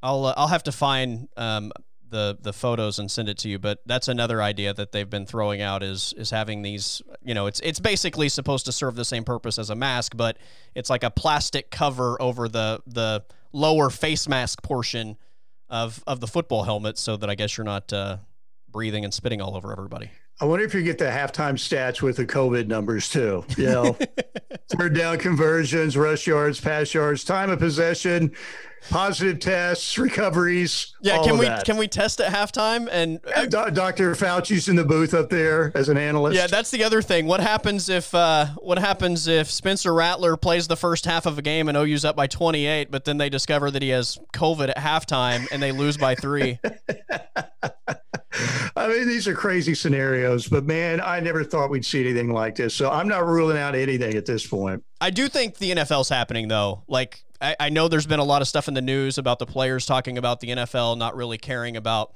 I'll uh, I'll have to find um, the the photos and send it to you. But that's another idea that they've been throwing out is is having these. You know, it's it's basically supposed to serve the same purpose as a mask, but it's like a plastic cover over the the lower face mask portion of of the football helmet, so that I guess you're not uh, breathing and spitting all over everybody. I wonder if you get the halftime stats with the COVID numbers too. You know, third down conversions, rush yards, pass yards, time of possession, positive tests, recoveries. Yeah, can we that. can we test at halftime? And uh, Dr. Fauci's in the booth up there as an analyst. Yeah, that's the other thing. What happens if uh, what happens if Spencer Rattler plays the first half of a game and OU's up by 28, but then they discover that he has COVID at halftime and they lose by three? I mean, these are crazy scenarios, but man, I never thought we'd see anything like this. So I'm not ruling out anything at this point. I do think the NFL's happening though. Like I, I know there's been a lot of stuff in the news about the players talking about the NFL not really caring about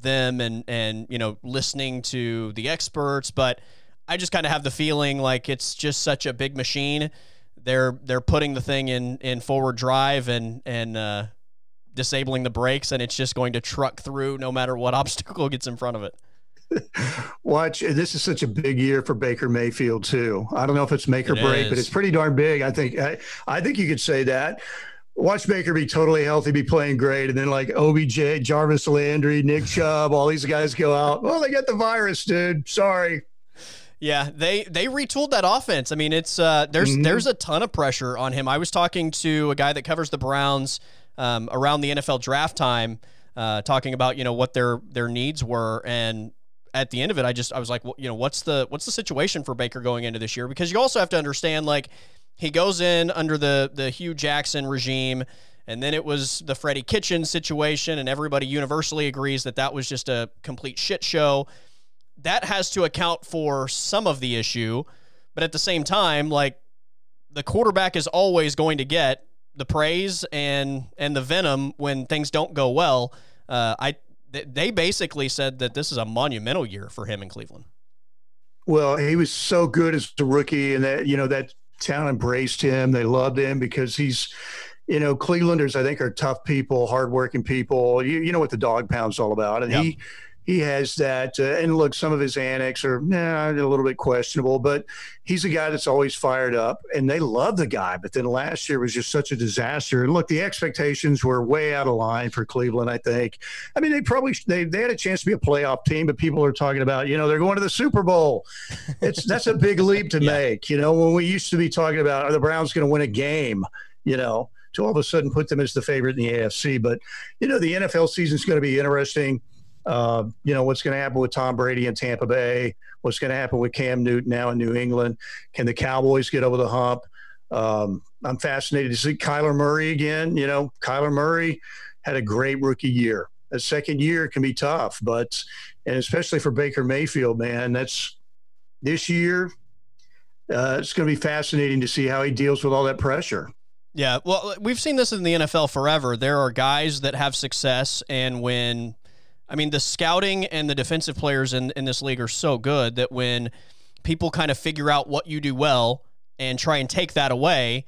them and and you know listening to the experts, but I just kind of have the feeling like it's just such a big machine. They're they're putting the thing in in forward drive and and uh, disabling the brakes, and it's just going to truck through no matter what obstacle gets in front of it. Watch, this is such a big year for Baker Mayfield too. I don't know if it's make or it break, is. but it's pretty darn big. I think I, I think you could say that. Watch Baker be totally healthy, be playing great, and then like OBJ, Jarvis Landry, Nick Chubb, all these guys go out. Well, they got the virus, dude. Sorry. Yeah, they they retooled that offense. I mean, it's uh, there's mm-hmm. there's a ton of pressure on him. I was talking to a guy that covers the Browns um, around the NFL draft time, uh, talking about you know what their their needs were, and at the end of it, I just I was like, well, you know, what's the what's the situation for Baker going into this year? Because you also have to understand, like, he goes in under the the Hue Jackson regime, and then it was the Freddie Kitchen situation, and everybody universally agrees that that was just a complete shit show. That has to account for some of the issue, but at the same time, like the quarterback is always going to get the praise and and the venom when things don't go well. Uh, I they basically said that this is a monumental year for him in Cleveland. Well, he was so good as a rookie, and that you know that town embraced him. They loved him because he's you know, Clevelanders, I think, are tough people, hardworking people. You, you know what the dog pound's all about. And yep. he, he has that. Uh, and look, some of his antics are nah, a little bit questionable, but he's a guy that's always fired up, and they love the guy. But then last year was just such a disaster. And look, the expectations were way out of line for Cleveland. I think. I mean, they probably they they had a chance to be a playoff team, but people are talking about you know they're going to the Super Bowl. It's that's a big leap to yeah. make. You know, when we used to be talking about are the Browns going to win a game? You know. To all of a sudden put them as the favorite in the AFC, but you know the NFL season is going to be interesting uh, you know, what's going to happen with Tom Brady in Tampa Bay? What's going to happen with Cam Newton now in New England? Can the Cowboys get over the hump? Um, I'm fascinated to see Kyler Murray again. You know, Kyler Murray had a great rookie year. A second year can be tough, but and especially for Baker Mayfield, man, that's this year. Uh, it's going to be fascinating to see how he deals with all that pressure. Yeah, well, we've seen this in the NFL forever. There are guys that have success, and when I mean, the scouting and the defensive players in, in this league are so good that when people kind of figure out what you do well and try and take that away,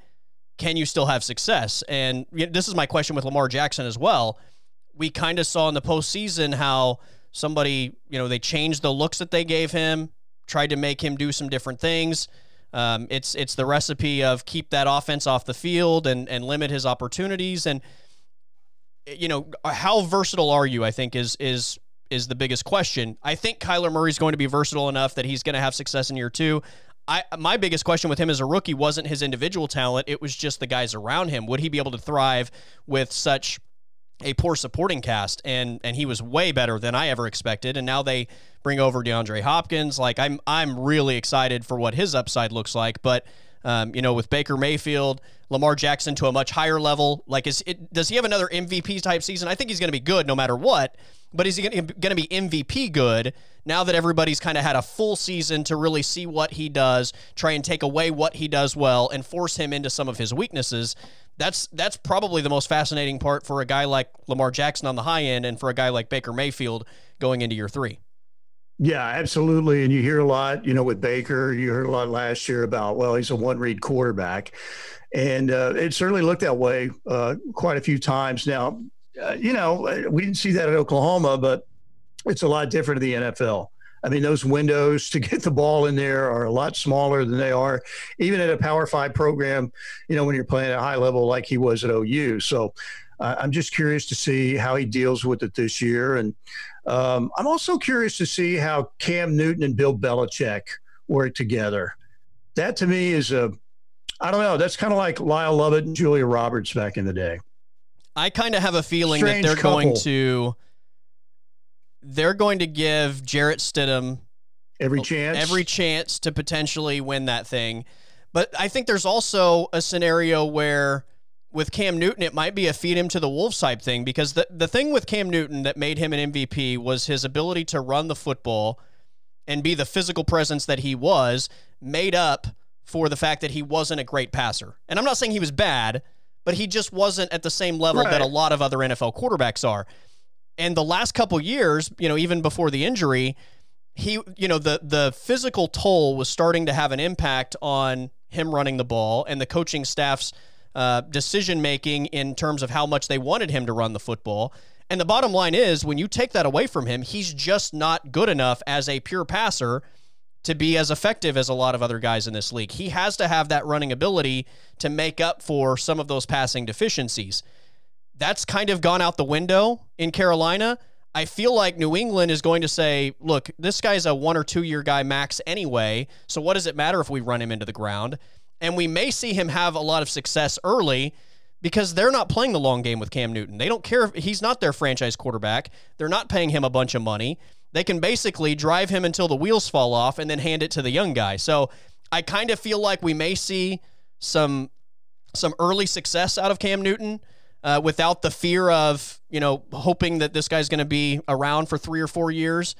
can you still have success? And this is my question with Lamar Jackson as well. We kind of saw in the postseason how somebody, you know, they changed the looks that they gave him, tried to make him do some different things. Um, it's it's the recipe of keep that offense off the field and and limit his opportunities and you know, how versatile are you? I think is is is the biggest question. I think Kyler Murray is going to be versatile enough that he's going to have success in year two. I my biggest question with him as a rookie wasn't his individual talent; it was just the guys around him. Would he be able to thrive with such a poor supporting cast? And and he was way better than I ever expected. And now they bring over DeAndre Hopkins. Like I'm I'm really excited for what his upside looks like, but um, you know, with Baker Mayfield, Lamar Jackson to a much higher level. Like, is it does he have another MVP type season? I think he's going to be good no matter what. But is he going to be MVP good now that everybody's kind of had a full season to really see what he does, try and take away what he does well, and force him into some of his weaknesses? That's that's probably the most fascinating part for a guy like Lamar Jackson on the high end, and for a guy like Baker Mayfield going into year three. Yeah, absolutely. And you hear a lot, you know, with Baker, you heard a lot last year about, well, he's a one read quarterback. And uh, it certainly looked that way uh, quite a few times. Now, uh, you know, we didn't see that at Oklahoma, but it's a lot different in the NFL. I mean, those windows to get the ball in there are a lot smaller than they are, even at a Power Five program. You know, when you're playing at a high level like he was at OU. So, uh, I'm just curious to see how he deals with it this year, and um, I'm also curious to see how Cam Newton and Bill Belichick work together. That to me is a, I don't know. That's kind of like Lyle Lovett and Julia Roberts back in the day. I kind of have a feeling Strange that they're couple. going to, they're going to give Jarrett Stidham every chance, every chance to potentially win that thing. But I think there's also a scenario where with Cam Newton, it might be a feed him to the Wolves type thing because the, the thing with Cam Newton that made him an MVP was his ability to run the football and be the physical presence that he was, made up for the fact that he wasn't a great passer. And I'm not saying he was bad, but he just wasn't at the same level right. that a lot of other NFL quarterbacks are. And the last couple years, you know, even before the injury, he, you know, the the physical toll was starting to have an impact on him running the ball and the coaching staff's uh, decision making in terms of how much they wanted him to run the football. And the bottom line is, when you take that away from him, he's just not good enough as a pure passer to be as effective as a lot of other guys in this league. He has to have that running ability to make up for some of those passing deficiencies. That's kind of gone out the window in Carolina. I feel like New England is going to say, look, this guy's a one or two year guy max anyway. So what does it matter if we run him into the ground? And we may see him have a lot of success early because they're not playing the long game with Cam Newton. They don't care if he's not their franchise quarterback. They're not paying him a bunch of money. They can basically drive him until the wheels fall off and then hand it to the young guy. So I kind of feel like we may see some some early success out of Cam Newton uh, without the fear of you know hoping that this guy's going to be around for three or four years,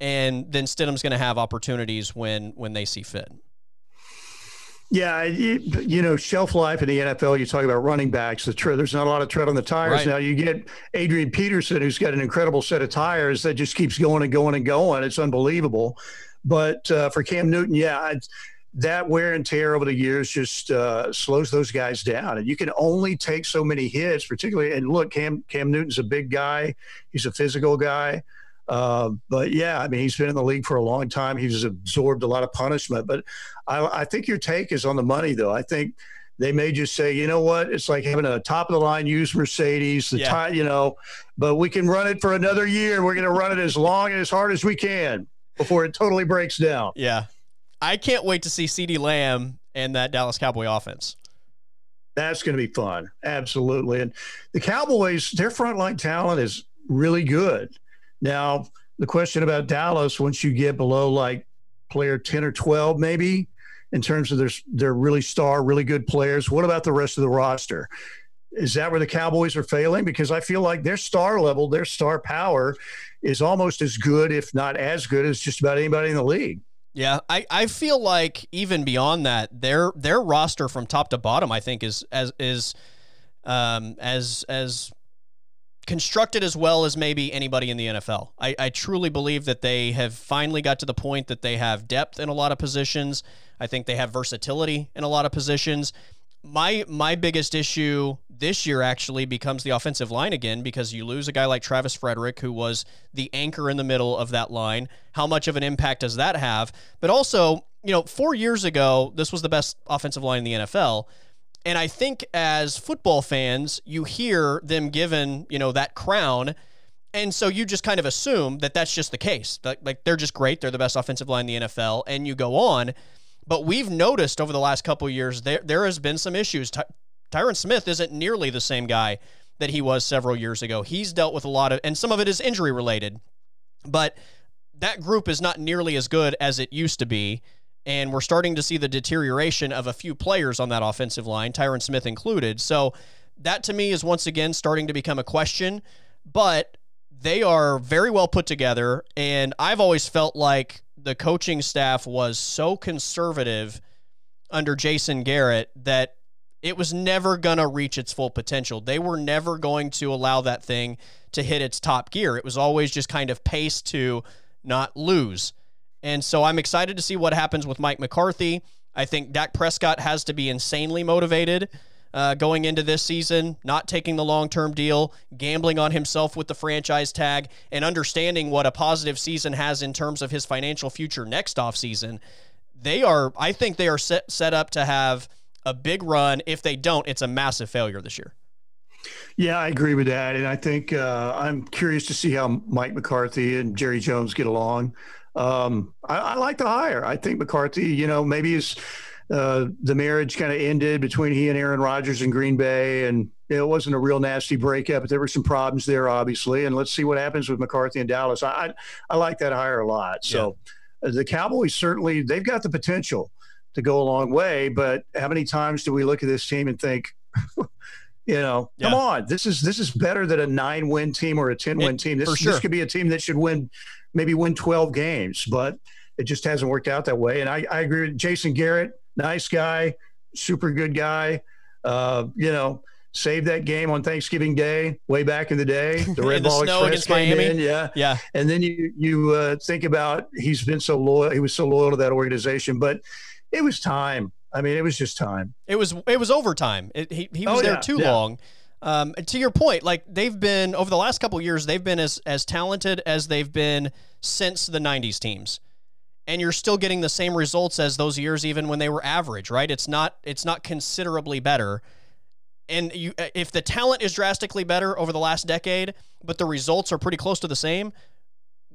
and then Stidham's going to have opportunities when when they see fit. Yeah, you know, shelf life in the NFL. You talk about running backs. The tre- there's not a lot of tread on the tires right. now. You get Adrian Peterson, who's got an incredible set of tires that just keeps going and going and going. It's unbelievable. But uh, for Cam Newton, yeah, that wear and tear over the years just uh, slows those guys down. And you can only take so many hits, particularly. And look, Cam Cam Newton's a big guy. He's a physical guy. Uh, but yeah, I mean, he's been in the league for a long time. He's absorbed a lot of punishment. But I, I think your take is on the money, though. I think they may just say, you know what, it's like having a top of the line used Mercedes, the yeah. you know, but we can run it for another year. We're going to run it as long and as hard as we can before it totally breaks down. Yeah. I can't wait to see CeeDee Lamb and that Dallas Cowboy offense. That's going to be fun. Absolutely. And the Cowboys, their frontline talent is really good. Now, the question about Dallas, once you get below like player 10 or 12, maybe in terms of their, their really star, really good players, what about the rest of the roster? Is that where the Cowboys are failing? Because I feel like their star level, their star power is almost as good, if not as good, as just about anybody in the league. Yeah, I, I feel like even beyond that, their their roster from top to bottom, I think, is as is um, as as constructed as well as maybe anybody in the NFL. I, I truly believe that they have finally got to the point that they have depth in a lot of positions. I think they have versatility in a lot of positions my my biggest issue this year actually becomes the offensive line again because you lose a guy like Travis Frederick who was the anchor in the middle of that line. How much of an impact does that have? But also, you know, 4 years ago, this was the best offensive line in the NFL. And I think as football fans, you hear them given, you know, that crown and so you just kind of assume that that's just the case. Like, like they're just great, they're the best offensive line in the NFL and you go on. But we've noticed over the last couple years there there has been some issues. Ty- Tyron Smith isn't nearly the same guy that he was several years ago. He's dealt with a lot of, and some of it is injury related, but that group is not nearly as good as it used to be. And we're starting to see the deterioration of a few players on that offensive line, Tyron Smith included. So that to me is once again starting to become a question. But they are very well put together. And I've always felt like the coaching staff was so conservative under Jason Garrett that it was never going to reach its full potential. They were never going to allow that thing to hit its top gear. It was always just kind of paced to not lose. And so I'm excited to see what happens with Mike McCarthy. I think Dak Prescott has to be insanely motivated uh, going into this season, not taking the long term deal, gambling on himself with the franchise tag, and understanding what a positive season has in terms of his financial future next offseason. They are, I think they are set, set up to have a big run. If they don't, it's a massive failure this year. Yeah, I agree with that. And I think uh, I'm curious to see how Mike McCarthy and Jerry Jones get along. Um, I, I, like the hire. I think McCarthy, you know, maybe is uh, the marriage kind of ended between he and Aaron Rodgers in Green Bay, and it wasn't a real nasty breakup, but there were some problems there, obviously. And let's see what happens with McCarthy and Dallas. I I, I like that hire a lot. So yeah. the Cowboys certainly they've got the potential to go a long way, but how many times do we look at this team and think? you know, yeah. come on, this is this is better than a nine win team or a ten win team. This sure. this could be a team that should win, maybe win twelve games, but it just hasn't worked out that way. And I, I agree with Jason Garrett nice guy, super good guy. Uh, you know, saved that game on Thanksgiving Day way back in the day. The Red the Ball Express came Miami. in, yeah, yeah. And then you you uh, think about he's been so loyal. He was so loyal to that organization, but it was time. I mean, it was just time. It was it was overtime. It, he he was oh, there yeah, too yeah. long. Um, to your point, like they've been over the last couple years, they've been as as talented as they've been since the '90s teams and you're still getting the same results as those years even when they were average right it's not it's not considerably better and you if the talent is drastically better over the last decade but the results are pretty close to the same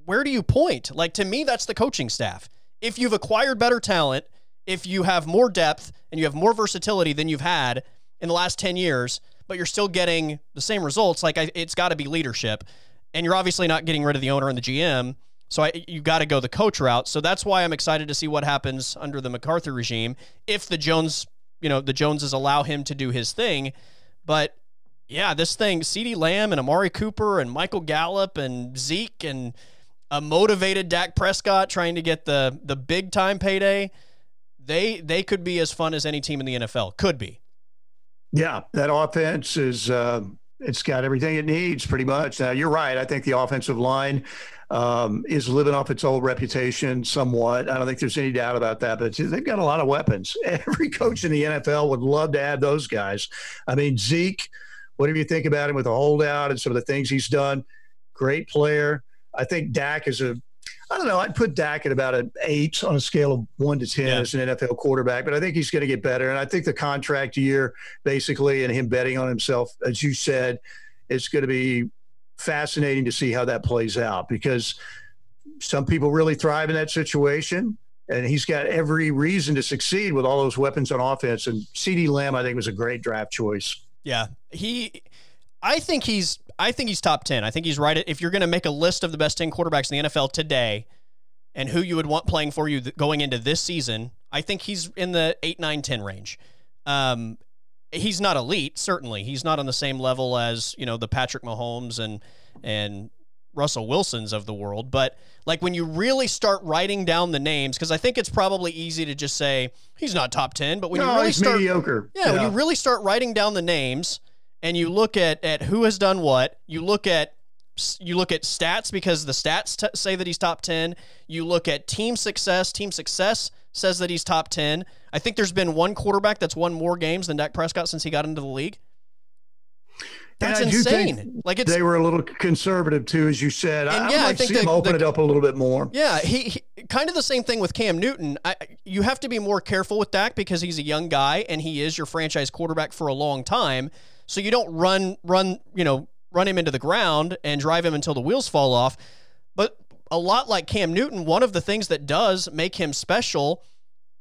where do you point like to me that's the coaching staff if you've acquired better talent if you have more depth and you have more versatility than you've had in the last 10 years but you're still getting the same results like I, it's got to be leadership and you're obviously not getting rid of the owner and the gm so I, you got to go the coach route. So that's why I'm excited to see what happens under the McCarthy regime if the Jones, you know, the Joneses allow him to do his thing. But yeah, this thing, CeeDee Lamb and Amari Cooper and Michael Gallup and Zeke and a motivated Dak Prescott trying to get the the big time payday, they they could be as fun as any team in the NFL. Could be. Yeah, that offense is uh, it's got everything it needs pretty much. Now you're right. I think the offensive line um, is living off its old reputation somewhat. I don't think there's any doubt about that. But they've got a lot of weapons. Every coach in the NFL would love to add those guys. I mean Zeke, whatever you think about him with the holdout and some of the things he's done, great player. I think Dak is a I don't know. I'd put Dak at about an eight on a scale of one to 10 yeah. as an NFL quarterback, but I think he's going to get better. And I think the contract year, basically, and him betting on himself, as you said, it's going to be fascinating to see how that plays out because some people really thrive in that situation. And he's got every reason to succeed with all those weapons on offense. And CeeDee Lamb, I think, was a great draft choice. Yeah. He, I think he's I think he's top 10. I think he's right. At, if you're going to make a list of the best 10 quarterbacks in the NFL today and who you would want playing for you going into this season, I think he's in the 8, 9, 10 range. Um, he's not elite, certainly. He's not on the same level as, you know, the Patrick Mahomes and, and Russell Wilsons of the world. But like when you really start writing down the names, because I think it's probably easy to just say he's not top 10, but when no, you really start, mediocre. Yeah, yeah, when you really start writing down the names – and you look at at who has done what. You look at you look at stats because the stats t- say that he's top 10. You look at team success. Team success says that he's top 10. I think there's been one quarterback that's won more games than Dak Prescott since he got into the league. That's insane. Like it's, they were a little conservative too, as you said. I, yeah, like I think see him open the, it up a little bit more. Yeah, he, he, kind of the same thing with Cam Newton. I, you have to be more careful with Dak because he's a young guy and he is your franchise quarterback for a long time. So you don't run run you know run him into the ground and drive him until the wheels fall off. But a lot like Cam Newton, one of the things that does make him special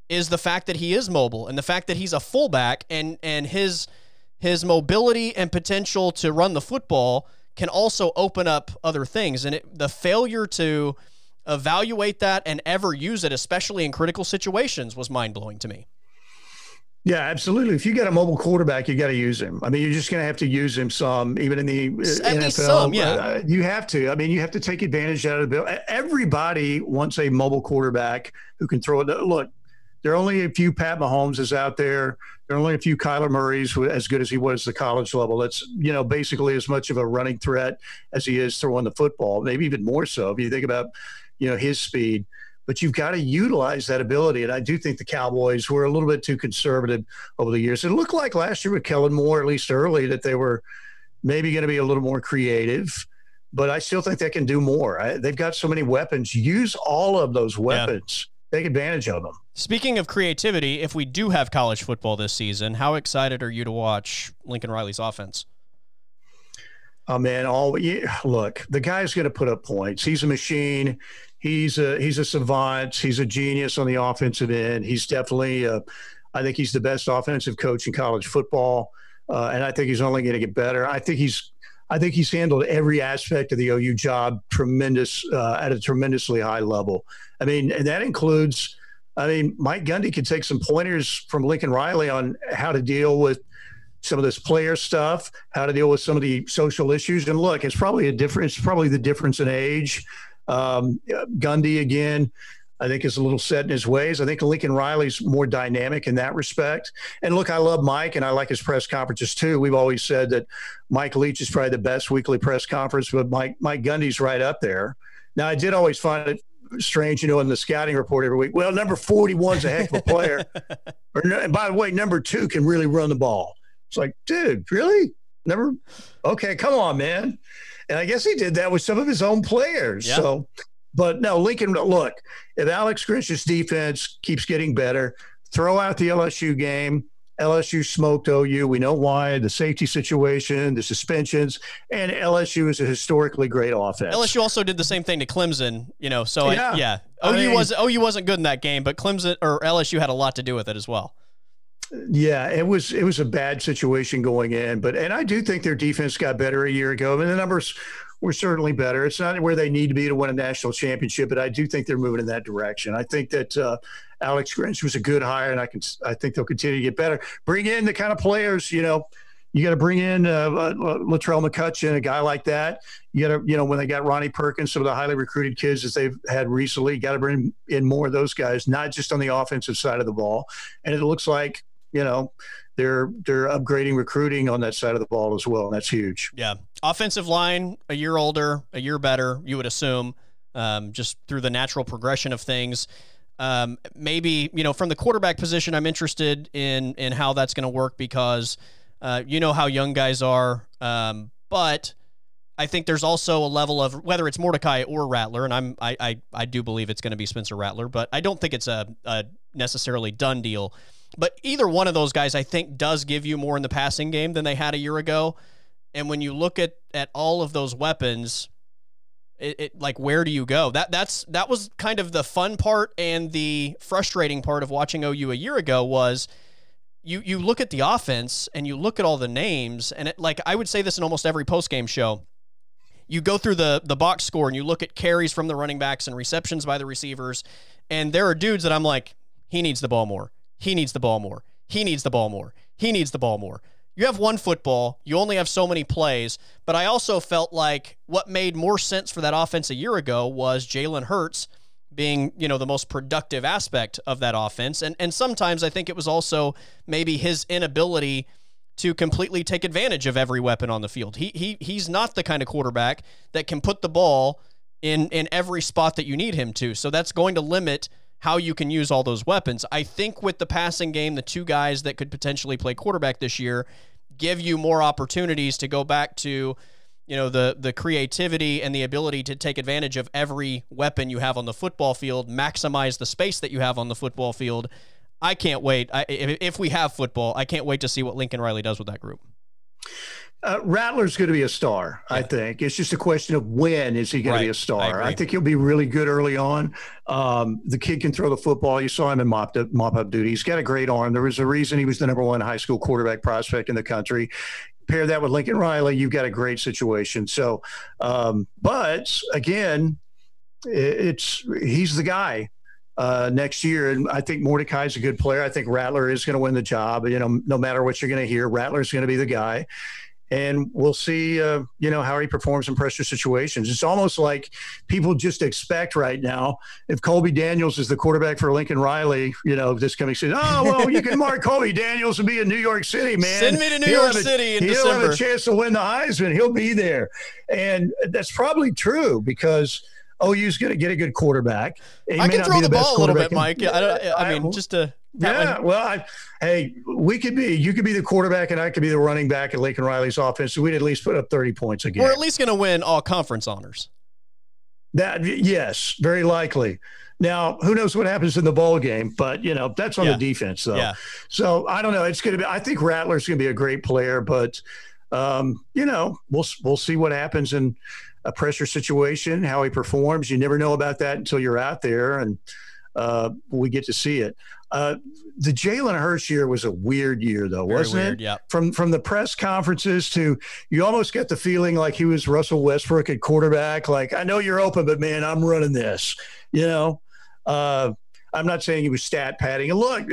is the fact that he is mobile and the fact that he's a fullback and and his his mobility and potential to run the football can also open up other things. And it, the failure to evaluate that and ever use it, especially in critical situations, was mind blowing to me. Yeah, absolutely. If you get a mobile quarterback, you got to use him. I mean, you're just going to have to use him some, even in the uh, At NFL. Some, yeah, uh, you have to. I mean, you have to take advantage out of the bill. Everybody wants a mobile quarterback who can throw it. Look, there are only a few Pat Mahomes is out there. There are only a few Kyler Murray's as good as he was at the college level. That's you know basically as much of a running threat as he is throwing the football, maybe even more so if you think about you know his speed but you've got to utilize that ability. And I do think the Cowboys were a little bit too conservative over the years. It looked like last year with Kellen Moore, at least early, that they were maybe going to be a little more creative. But I still think they can do more. I, they've got so many weapons. Use all of those weapons. Yeah. Take advantage of them. Speaking of creativity, if we do have college football this season, how excited are you to watch Lincoln Riley's offense? Oh man, all yeah, look, the guy's going to put up points. He's a machine he's a he's a savant. He's a genius on the offensive end. He's definitely, a, I think he's the best offensive coach in college football, uh, and I think he's only going to get better. I think he's I think he's handled every aspect of the OU job tremendous uh, at a tremendously high level. I mean, and that includes. I mean, Mike Gundy could take some pointers from Lincoln Riley on how to deal with some of this player stuff, how to deal with some of the social issues. And look, it's probably a difference. It's probably the difference in age. Um, Gundy again. I think is a little set in his ways. I think Lincoln Riley's more dynamic in that respect. And look, I love Mike and I like his press conferences too. We've always said that Mike Leach is probably the best weekly press conference, but Mike Mike Gundy's right up there. Now, I did always find it strange, you know, in the scouting report every week. Well, number 41 is a heck of a player. or, and by the way, number two can really run the ball. It's like, dude, really? Never? Okay, come on, man. And I guess he did that with some of his own players. Yeah. So, but no, Lincoln, look, if Alex Grinch's defense keeps getting better, throw out the LSU game. LSU smoked OU. We know why the safety situation, the suspensions, and LSU is a historically great offense. LSU also did the same thing to Clemson, you know. So yeah, I, yeah. OU mean, was OU wasn't good in that game, but Clemson or LSU had a lot to do with it as well. Yeah, it was it was a bad situation going in, but and I do think their defense got better a year ago. I mean, the numbers were certainly better. It's not where they need to be to win a national championship, but I do think they're moving in that direction. I think that uh, Alex Grinch was a good hire, and I can I think they'll continue to get better. Bring in the kind of players, you know. You got to bring in uh, uh, Latrell McCutcheon, a guy like that. You got to, you know, when they got Ronnie Perkins, some of the highly recruited kids that they've had recently, got to bring in more of those guys, not just on the offensive side of the ball. And it looks like you know, they're they're upgrading recruiting on that side of the ball as well, and that's huge. Yeah, offensive line a year older, a year better, you would assume, um, just through the natural progression of things. Um, maybe you know from the quarterback position, I'm interested in in how that's going to work because uh, you know how young guys are, um, but I think there's also a level of whether it's Mordecai or Rattler, and I'm I I, I do believe it's going to be Spencer Rattler, but I don't think it's a, a necessarily done deal. But either one of those guys, I think, does give you more in the passing game than they had a year ago. And when you look at at all of those weapons, it, it, like where do you go? That that's that was kind of the fun part and the frustrating part of watching OU a year ago was you you look at the offense and you look at all the names and it like I would say this in almost every post game show you go through the the box score and you look at carries from the running backs and receptions by the receivers, and there are dudes that I'm like, he needs the ball more. He needs the ball more. He needs the ball more. He needs the ball more. You have one football, you only have so many plays, but I also felt like what made more sense for that offense a year ago was Jalen Hurts being, you know, the most productive aspect of that offense. And and sometimes I think it was also maybe his inability to completely take advantage of every weapon on the field. He he he's not the kind of quarterback that can put the ball in in every spot that you need him to. So that's going to limit how you can use all those weapons. I think with the passing game, the two guys that could potentially play quarterback this year give you more opportunities to go back to you know the the creativity and the ability to take advantage of every weapon you have on the football field, maximize the space that you have on the football field I can't wait. I, if, if we have football, I can't wait to see what Lincoln Riley does with that group. Uh, Rattler's going to be a star, yeah. I think. It's just a question of when is he going right. to be a star. I, I, think he'll be really good early on. Um, the kid can throw the football. You saw him in mop up, mop up duty. He's got a great arm. There was a reason he was the number one high school quarterback prospect in the country. Pair that with Lincoln Riley, you've got a great situation. So, um, but again, it's he's the guy uh, next year. And I think Mordecai is a good player. I think Rattler is going to win the job. You know, no matter what you're going to hear, Rattler is going to be the guy. And we'll see, uh, you know, how he performs in pressure situations. It's almost like people just expect right now if Colby Daniels is the quarterback for Lincoln Riley, you know, this coming season. Oh well, you can mark Colby Daniels and be in New York City, man. Send me to New he'll York a, City in he'll December. have a chance to win the Heisman. He'll be there, and that's probably true because – OU's going to get a good quarterback. He I can throw the, the ball a little bit, Mike. Yeah, I, I, mean, just to yeah. One. Well, I, hey, we could be. You could be the quarterback, and I could be the running back at Lincoln Riley's offense. So we'd at least put up thirty points a game. We're at least going to win all conference honors. That yes, very likely. Now, who knows what happens in the bowl game? But you know that's on yeah. the defense, though. Yeah. So I don't know. It's going to be. I think Rattler's going to be a great player, but um, you know, we'll we'll see what happens and a pressure situation, how he performs. You never know about that until you're out there, and uh, we get to see it. Uh, the Jalen Hurts year was a weird year, though, Very wasn't weird, it? Yeah. From from the press conferences to you almost get the feeling like he was Russell Westbrook at quarterback. Like I know you're open, but man, I'm running this. You know. Uh, I'm not saying he was stat padding. And look,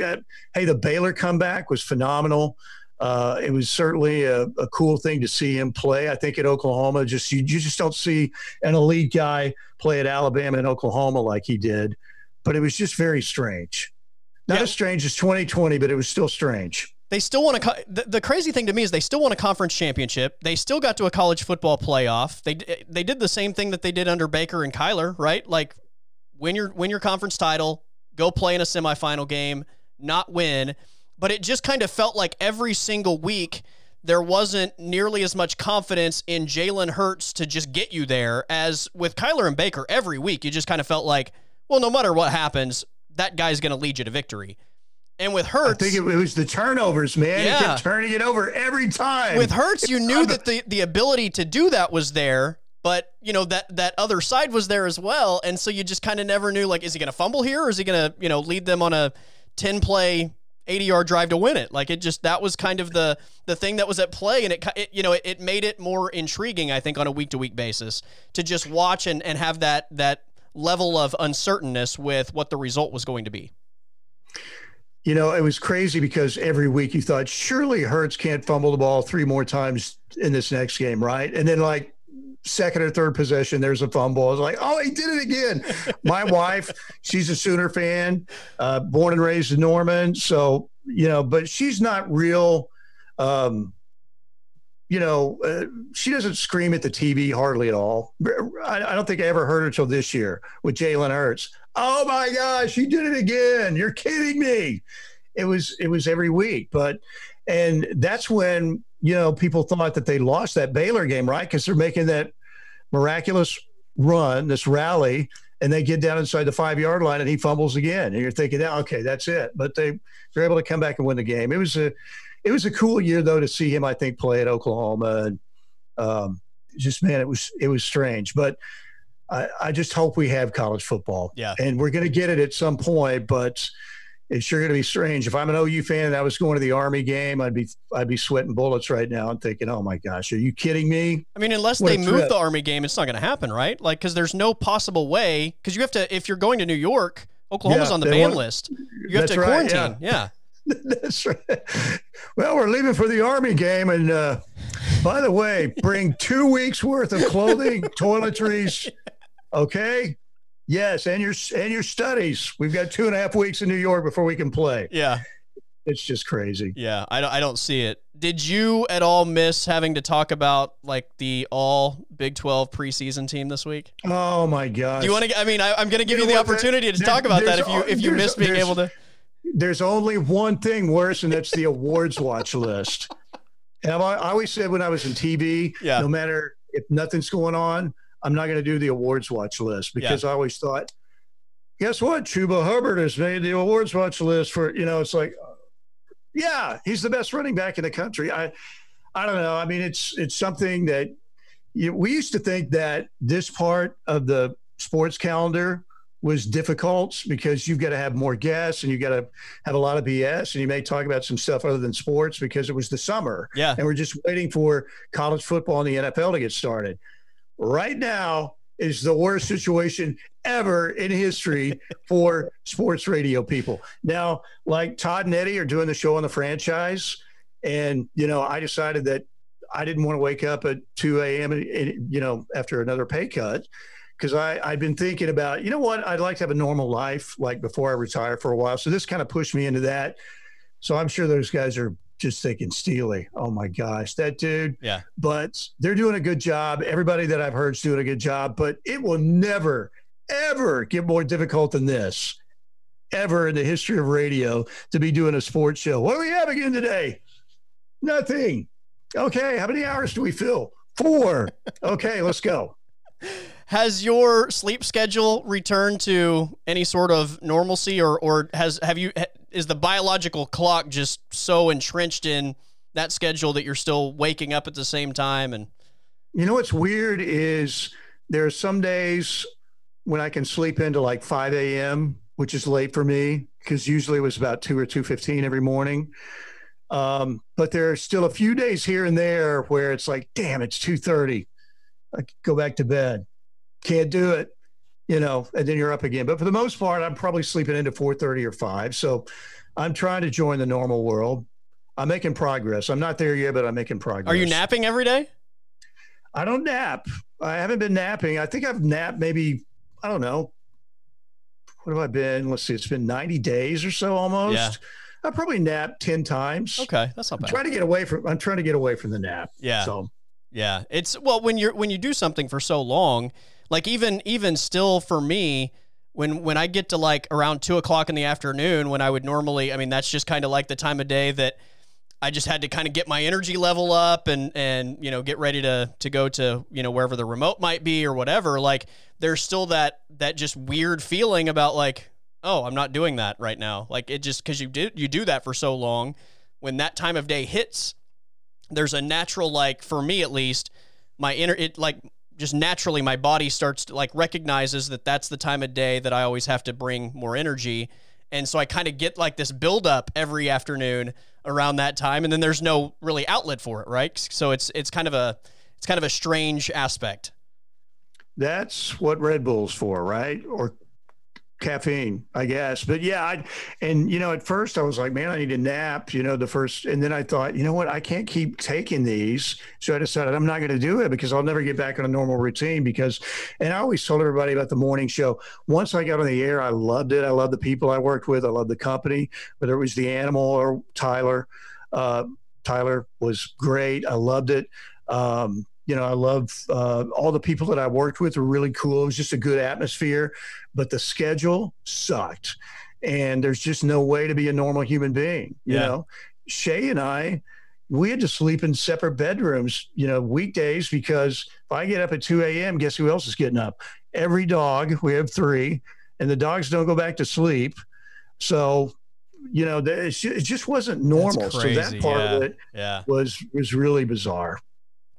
hey, the Baylor comeback was phenomenal uh, it was certainly a, a, cool thing to see him play. I think at Oklahoma, just you, you just don't see an elite guy play at Alabama and Oklahoma like he did. But it was just very strange. Not yeah. as strange as 2020, but it was still strange. They still want to. The, the crazy thing to me is they still want a conference championship. They still got to a college football playoff. They they did the same thing that they did under Baker and Kyler, right? Like win your win your conference title, go play in a semifinal game, not win but it just kind of felt like every single week there wasn't nearly as much confidence in Jalen Hurts to just get you there as with Kyler and Baker every week. You just kind of felt like, well, no matter what happens, that guy's going to lead you to victory. And with Hurts, I think it was the turnovers, man. Yeah. He kept turning it over every time. With Hurts, you knew that the, the ability to do that was there, but you know that that other side was there as well, and so you just kind of never knew like, is he going to fumble here, or is he going to you know lead them on a ten play 80 yard drive to win it. Like it just that was kind of the the thing that was at play, and it, it you know it, it made it more intriguing. I think on a week to week basis to just watch and and have that that level of uncertainness with what the result was going to be. You know, it was crazy because every week you thought surely Hurts can't fumble the ball three more times in this next game, right? And then like second or third possession, there's a fumble. I was like, oh, he did it again. My wife, she's a Sooner fan, uh, born and raised in Norman. So, you know, but she's not real. Um, you know, uh, she doesn't scream at the TV hardly at all. I, I don't think I ever heard her until this year with Jalen Hurts. Oh my gosh, you did it again! You're kidding me. It was it was every week, but and that's when you know people thought that they lost that Baylor game, right? Because they're making that miraculous run, this rally, and they get down inside the five yard line and he fumbles again, and you're thinking, okay, that's it. But they they're able to come back and win the game. It was a it was a cool year though to see him. I think play at Oklahoma and um, just man, it was it was strange, but. I, I just hope we have college football. Yeah. And we're going to get it at some point, but it's sure going to be strange. If I'm an OU fan and I was going to the Army game, I'd be I'd be sweating bullets right now and thinking, "Oh my gosh, are you kidding me?" I mean, unless what they move the Army game, it's not going to happen, right? Like, because there's no possible way. Because you have to, if you're going to New York, Oklahoma's yeah, on the ban want, list. You have to right, quarantine. Yeah. yeah. That's right. Well, we're leaving for the Army game. And uh, by the way, bring two weeks worth of clothing, toiletries. Okay. Yes. And your, and your studies. We've got two and a half weeks in New York before we can play. Yeah. It's just crazy. Yeah. I don't, I don't see it. Did you at all miss having to talk about like the all Big 12 preseason team this week? Oh my God. Do you want to, I mean, I, am going to give you, you the opportunity to talk about that if you, if you miss being able to there's only one thing worse, and that's the awards watch list. And I, I always said when I was in TV, yeah. no matter if nothing's going on, I'm not going to do the awards watch list because yeah. I always thought, guess what? Chuba Hubbard has made the awards watch list for, you know, it's like, yeah, he's the best running back in the country. I, I don't know. I mean, it's it's something that you, we used to think that this part of the sports calendar was difficult because you've got to have more guests and you got to have a lot of BS and you may talk about some stuff other than sports because it was the summer. Yeah. And we're just waiting for college football and the NFL to get started. Right now is the worst situation ever in history for sports radio people. Now, like Todd and Eddie are doing the show on the franchise. And, you know, I decided that I didn't want to wake up at 2 a.m., you know, after another pay cut because I I've been thinking about you know what I'd like to have a normal life like before I retire for a while. So this kind of pushed me into that. So I'm sure those guys are just thinking Steely. Oh my gosh, that dude. Yeah. But they're doing a good job. Everybody that I've heard is doing a good job. But it will never ever get more difficult than this ever in the history of radio to be doing a sports show. What do we have again today? Nothing. Okay, how many hours do we fill? Four. Okay, let's go. Has your sleep schedule returned to any sort of normalcy, or or has have you is the biological clock just so entrenched in that schedule that you're still waking up at the same time? And you know what's weird is there are some days when I can sleep into like 5 a.m., which is late for me because usually it was about two or two fifteen every morning. Um, but there are still a few days here and there where it's like, damn, it's two thirty. I go back to bed can't do it, you know, and then you're up again. But for the most part, I'm probably sleeping into 4:30 or 5. So I'm trying to join the normal world. I'm making progress. I'm not there yet, but I'm making progress. Are you napping every day? I don't nap. I haven't been napping. I think I've napped maybe, I don't know. What have I been? Let's see. It's been 90 days or so almost. Yeah. I probably napped 10 times. Okay. That's not bad. I'm trying to get away from, I'm trying to get away from the nap. Yeah. So, yeah. It's, well, when you're, when you do something for so long, like even even still for me, when when I get to like around two o'clock in the afternoon, when I would normally, I mean, that's just kind of like the time of day that I just had to kind of get my energy level up and and you know get ready to to go to you know wherever the remote might be or whatever. Like there's still that that just weird feeling about like oh I'm not doing that right now. Like it just because you did you do that for so long. When that time of day hits, there's a natural like for me at least my inner it like just naturally my body starts to like recognizes that that's the time of day that I always have to bring more energy. And so I kind of get like this buildup every afternoon around that time, and then there's no really outlet for it, right? So it's it's kind of a it's kind of a strange aspect. That's what Red Bull's for, right? Or caffeine, I guess. But yeah, I and you know, at first I was like, man, I need a nap. You know, the first, and then I thought, you know what, I can't keep taking these. So I decided I'm not going to do it because I'll never get back on a normal routine. Because, and I always told everybody about the morning show. Once I got on the air, I loved it. I loved the people I worked with. I loved the company, whether it was the animal or Tyler. Uh, Tyler was great. I loved it. Um, you know, I love uh, all the people that I worked with were really cool. It was just a good atmosphere, but the schedule sucked. And there's just no way to be a normal human being. You yeah. know, Shay and I, we had to sleep in separate bedrooms, you know, weekdays because if I get up at 2 a.m., guess who else is getting up? Every dog, we have three, and the dogs don't go back to sleep. So, you know, it just wasn't normal. So that part yeah. of it yeah. was was really bizarre.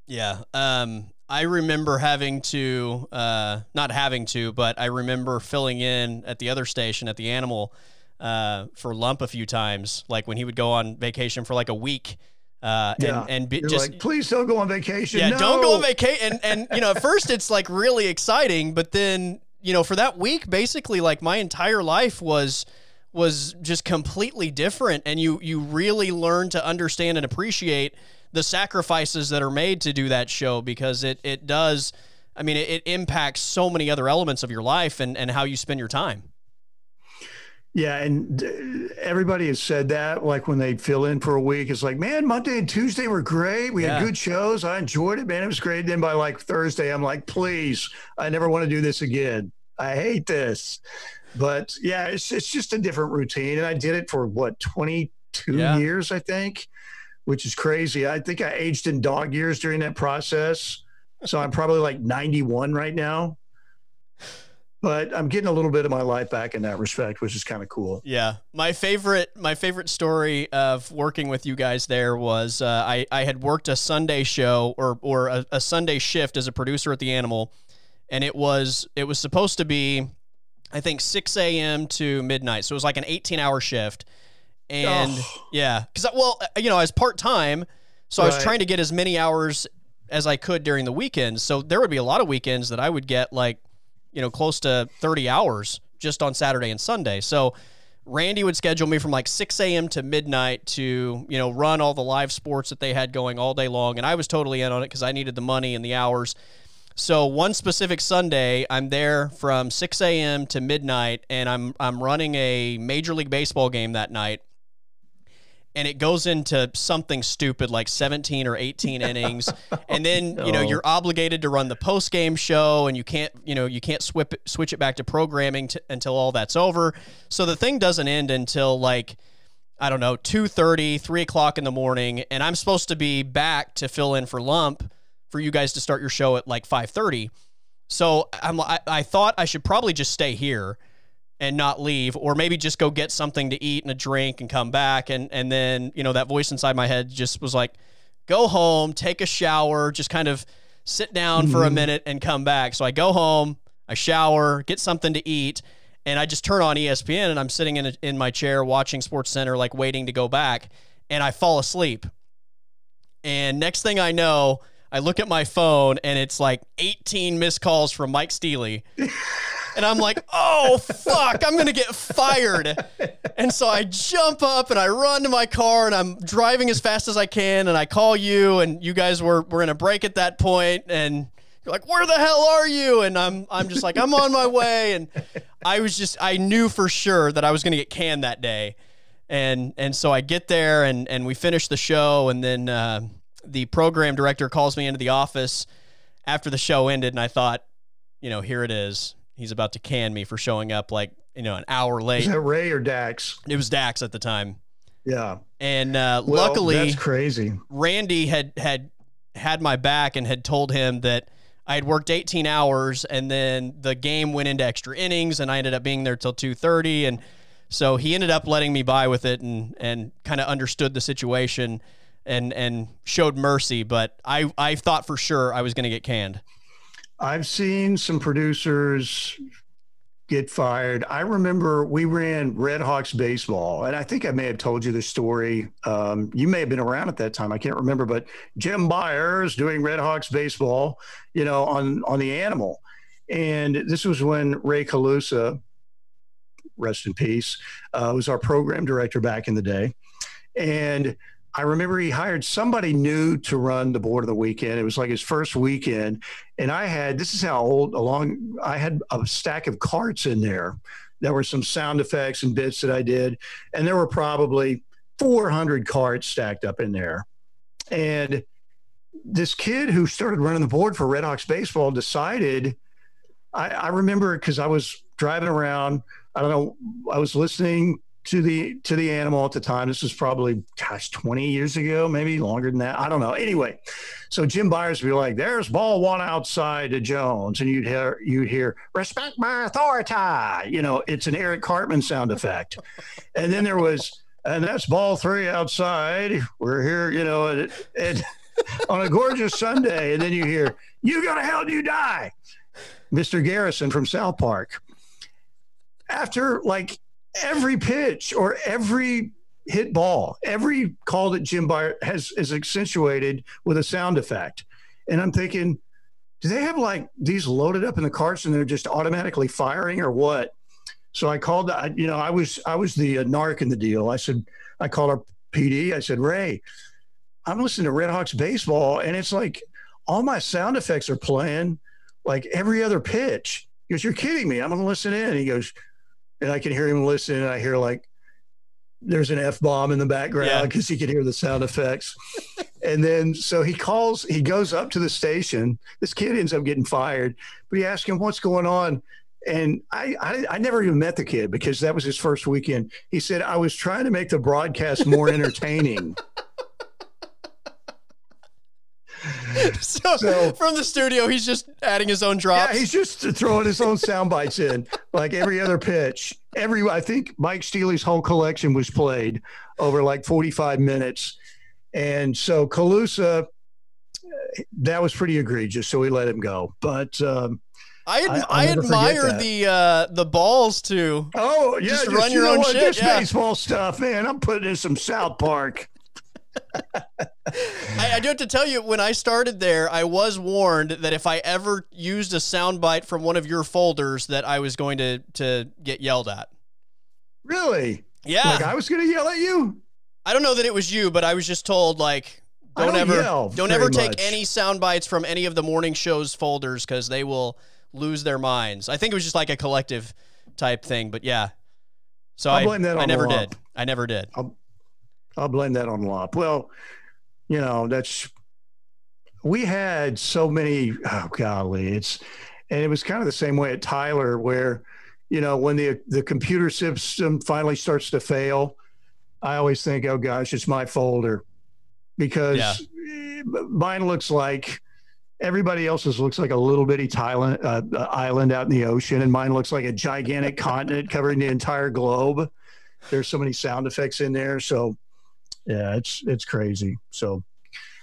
Yeah. Um, I remember having to, uh, not having to, but I remember filling in at the other station at the animal uh, for Lump a few times, like when he would go on vacation for like a week. Uh, yeah. and, and be, just like, please don't go on vacation. Yeah, no. don't go on vacation. And, and, you know, at first it's like really exciting, but then, you know, for that week, basically like my entire life was, was just completely different. And you, you really learn to understand and appreciate the sacrifices that are made to do that show because it it does I mean it, it impacts so many other elements of your life and, and how you spend your time. Yeah, and everybody has said that. Like when they fill in for a week, it's like, man, Monday and Tuesday were great. We yeah. had good shows. I enjoyed it, man. It was great. Then by like Thursday, I'm like, please, I never want to do this again. I hate this. But yeah, it's it's just a different routine, and I did it for what 22 yeah. years, I think which is crazy. I think I aged in dog years during that process. So I'm probably like 91 right now. But I'm getting a little bit of my life back in that respect, which is kind of cool. Yeah, my favorite my favorite story of working with you guys there was uh, I I had worked a Sunday show or or a, a Sunday shift as a producer at the Animal, and it was it was supposed to be, I think 6 a.m. to midnight, so it was like an 18 hour shift and oh. yeah, because well, uh, you know, as part time, so right. I was trying to get as many hours as I could during the weekends. So there would be a lot of weekends that I would get like, you know, close to thirty hours just on Saturday and Sunday. So Randy would schedule me from like 6 a.m. to midnight to, you know, run all the live sports that they had going all day long. And I was totally in on it because I needed the money and the hours. So one specific Sunday, I'm there from 6 a.m. to midnight, and I'm I'm running a Major League Baseball game that night and it goes into something stupid like 17 or 18 innings. And then no. you know you're obligated to run the post game show and you can't you know you can't swip switch it back to programming to, until all that's over. So the thing doesn't end until like i don't know 2.30 3 o'clock in the morning. And i'm supposed to be back to fill in for lump for you guys to start your show at like 5.30 so I'm, I, I thought i should probably just stay here and not leave or maybe just go get something to eat and a drink and come back and and then you know that voice inside my head just was like go home take a shower just kind of sit down mm-hmm. for a mm-hmm. minute and come back so i go home i shower get something to eat and i just turn on espn and i'm sitting in, a, in my chair watching sports center like waiting to go back and i fall asleep and next thing i know i look at my phone and it's like 18 missed calls from mike steely And I'm like, oh, fuck, I'm going to get fired. And so I jump up and I run to my car and I'm driving as fast as I can. And I call you, and you guys were, were in a break at that point, And you're like, where the hell are you? And I'm, I'm just like, I'm on my way. And I was just, I knew for sure that I was going to get canned that day. And, and so I get there and, and we finish the show. And then uh, the program director calls me into the office after the show ended. And I thought, you know, here it is he's about to can me for showing up like you know an hour late. Is that Ray or Dax? It was Dax at the time. Yeah, and uh, well, luckily that's crazy. Randy had had had my back and had told him that I had worked 18 hours and then the game went into extra innings and I ended up being there till 2:30 and so he ended up letting me by with it and and kind of understood the situation and and showed mercy but I I thought for sure I was going to get canned. I've seen some producers get fired. I remember we ran Red Hawks baseball, and I think I may have told you the story. Um, you may have been around at that time. I can't remember, but Jim Byers doing Red Hawks baseball, you know, on on the Animal, and this was when Ray Calusa rest in peace, uh, was our program director back in the day. And I remember he hired somebody new to run the board of the weekend. It was like his first weekend. And I had, this is how old, along, I had a stack of carts in there. There were some sound effects and bits that I did. And there were probably 400 carts stacked up in there. And this kid who started running the board for Red Hawks baseball decided, I, I remember because I was driving around. I don't know. I was listening to the to the animal at the time. This was probably gosh, 20 years ago, maybe longer than that. I don't know. Anyway, so Jim Byers would be like, "There's ball one outside to Jones," and you'd hear you'd hear "Respect my authority." You know, it's an Eric Cartman sound effect. and then there was, and that's ball three outside. We're here, you know, and, and on a gorgeous Sunday, and then you hear, "You go to hell, you die." Mr. Garrison from South Park. After like every pitch or every hit ball, every call that Jim Byers has is accentuated with a sound effect. And I'm thinking, do they have like these loaded up in the carts and they're just automatically firing or what? So I called, you know, I was I was the uh, narc in the deal. I said, I called our PD. I said, Ray, I'm listening to Red Hawks baseball, and it's like all my sound effects are playing like every other pitch. He goes, You're kidding me. I'm going to listen in. He goes, and I can hear him listening. and I hear like there's an F bomb in the background because yeah. he can hear the sound effects. and then so he calls, he goes up to the station. This kid ends up getting fired, but he asks him, What's going on? And I, I, I never even met the kid because that was his first weekend. He said, I was trying to make the broadcast more entertaining. so, so, from the studio, he's just adding his own drops. Yeah, he's just throwing his own sound bites in, like every other pitch. Every I think Mike Steely's whole collection was played over like 45 minutes, and so Calusa, that was pretty egregious. So we let him go, but. Um, I, ad- I, I admire the uh, the balls to oh yeah just, just run your you own shit. This yeah. baseball stuff, man. I'm putting in some South Park. I, I, do have to tell you, when I started there, I was warned that if I ever used a soundbite from one of your folders, that I was going to to get yelled at. Really? Yeah. Like I was going to yell at you. I don't know that it was you, but I was just told like don't, don't ever don't ever take much. any sound bites from any of the morning shows folders because they will lose their minds. I think it was just like a collective type thing, but yeah. So I'll I, blame that I never did. I never did. I'll, I'll blame that on Lop. Well, you know, that's we had so many. Oh golly, it's and it was kind of the same way at Tyler, where you know when the the computer system finally starts to fail, I always think, oh gosh, it's my folder because yeah. mine looks like everybody else's looks like a little bitty Thailand, uh, uh, island out in the ocean, and mine looks like a gigantic continent covering the entire globe. There's so many sound effects in there, so yeah, it's it's crazy. So,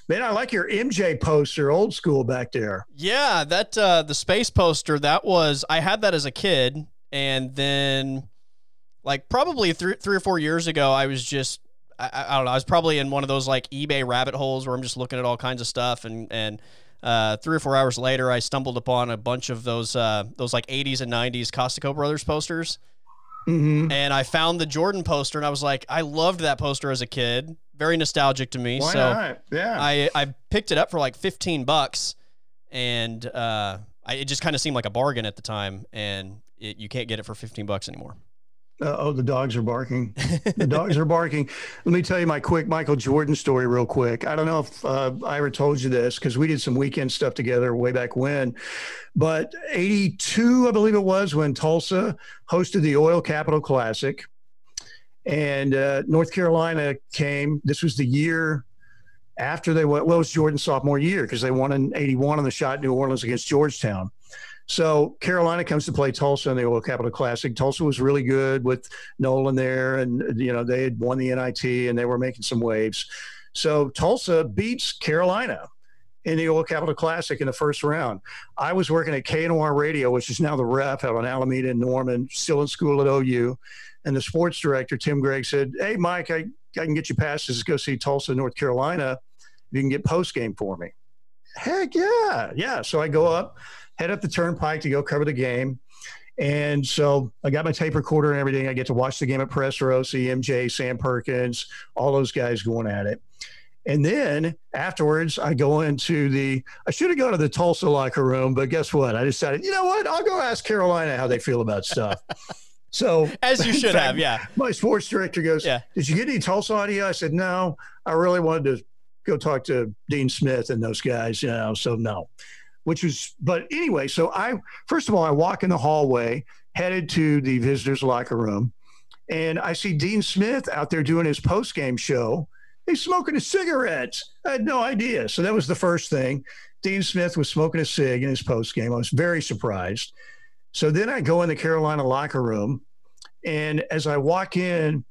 man, I like your MJ poster, old school back there. Yeah, that uh, the space poster that was I had that as a kid, and then like probably three three or four years ago, I was just I, I don't know, I was probably in one of those like eBay rabbit holes where I'm just looking at all kinds of stuff, and and uh, three or four hours later, I stumbled upon a bunch of those uh, those like 80s and 90s Costacos Brothers posters Mm-hmm. And I found the Jordan poster, and I was like, I loved that poster as a kid. Very nostalgic to me. Why so not? Yeah. I I picked it up for like fifteen bucks, and uh, I, it just kind of seemed like a bargain at the time, and it, you can't get it for fifteen bucks anymore. Uh, oh, the dogs are barking. The dogs are barking. Let me tell you my quick Michael Jordan story, real quick. I don't know if uh, I ever told you this because we did some weekend stuff together way back when. But 82, I believe it was, when Tulsa hosted the Oil Capital Classic. And uh, North Carolina came. This was the year after they went. Well, it was Jordan's sophomore year because they won in 81 on the shot New Orleans against Georgetown. So Carolina comes to play Tulsa in the Oil Capital Classic. Tulsa was really good with Nolan there, and you know they had won the NIT and they were making some waves. So Tulsa beats Carolina in the Oil Capital Classic in the first round. I was working at KNOR Radio, which is now the rep out on Alameda and Norman, still in school at OU. And the sports director, Tim Gregg, said, Hey, Mike, I, I can get you passes go see Tulsa, North Carolina. You can get post game for me. Heck yeah. Yeah. So I go up head up the turnpike to go cover the game. And so I got my tape recorder and everything. I get to watch the game at Press Row, see MJ, Sam Perkins, all those guys going at it. And then afterwards, I go into the, I should have gone to the Tulsa locker room, but guess what? I decided, you know what? I'll go ask Carolina how they feel about stuff. So, as you should fact, have, yeah. My sports director goes, yeah. Did you get any Tulsa audio? I said, No, I really wanted to go talk to Dean Smith and those guys, you know, so no. Which was, but anyway, so I, first of all, I walk in the hallway, headed to the visitors' locker room, and I see Dean Smith out there doing his post game show he's smoking a cigarette. I had no idea. So that was the first thing. Dean Smith was smoking a cig in his post game. I was very surprised. So then I go in the Carolina locker room, and as I walk in,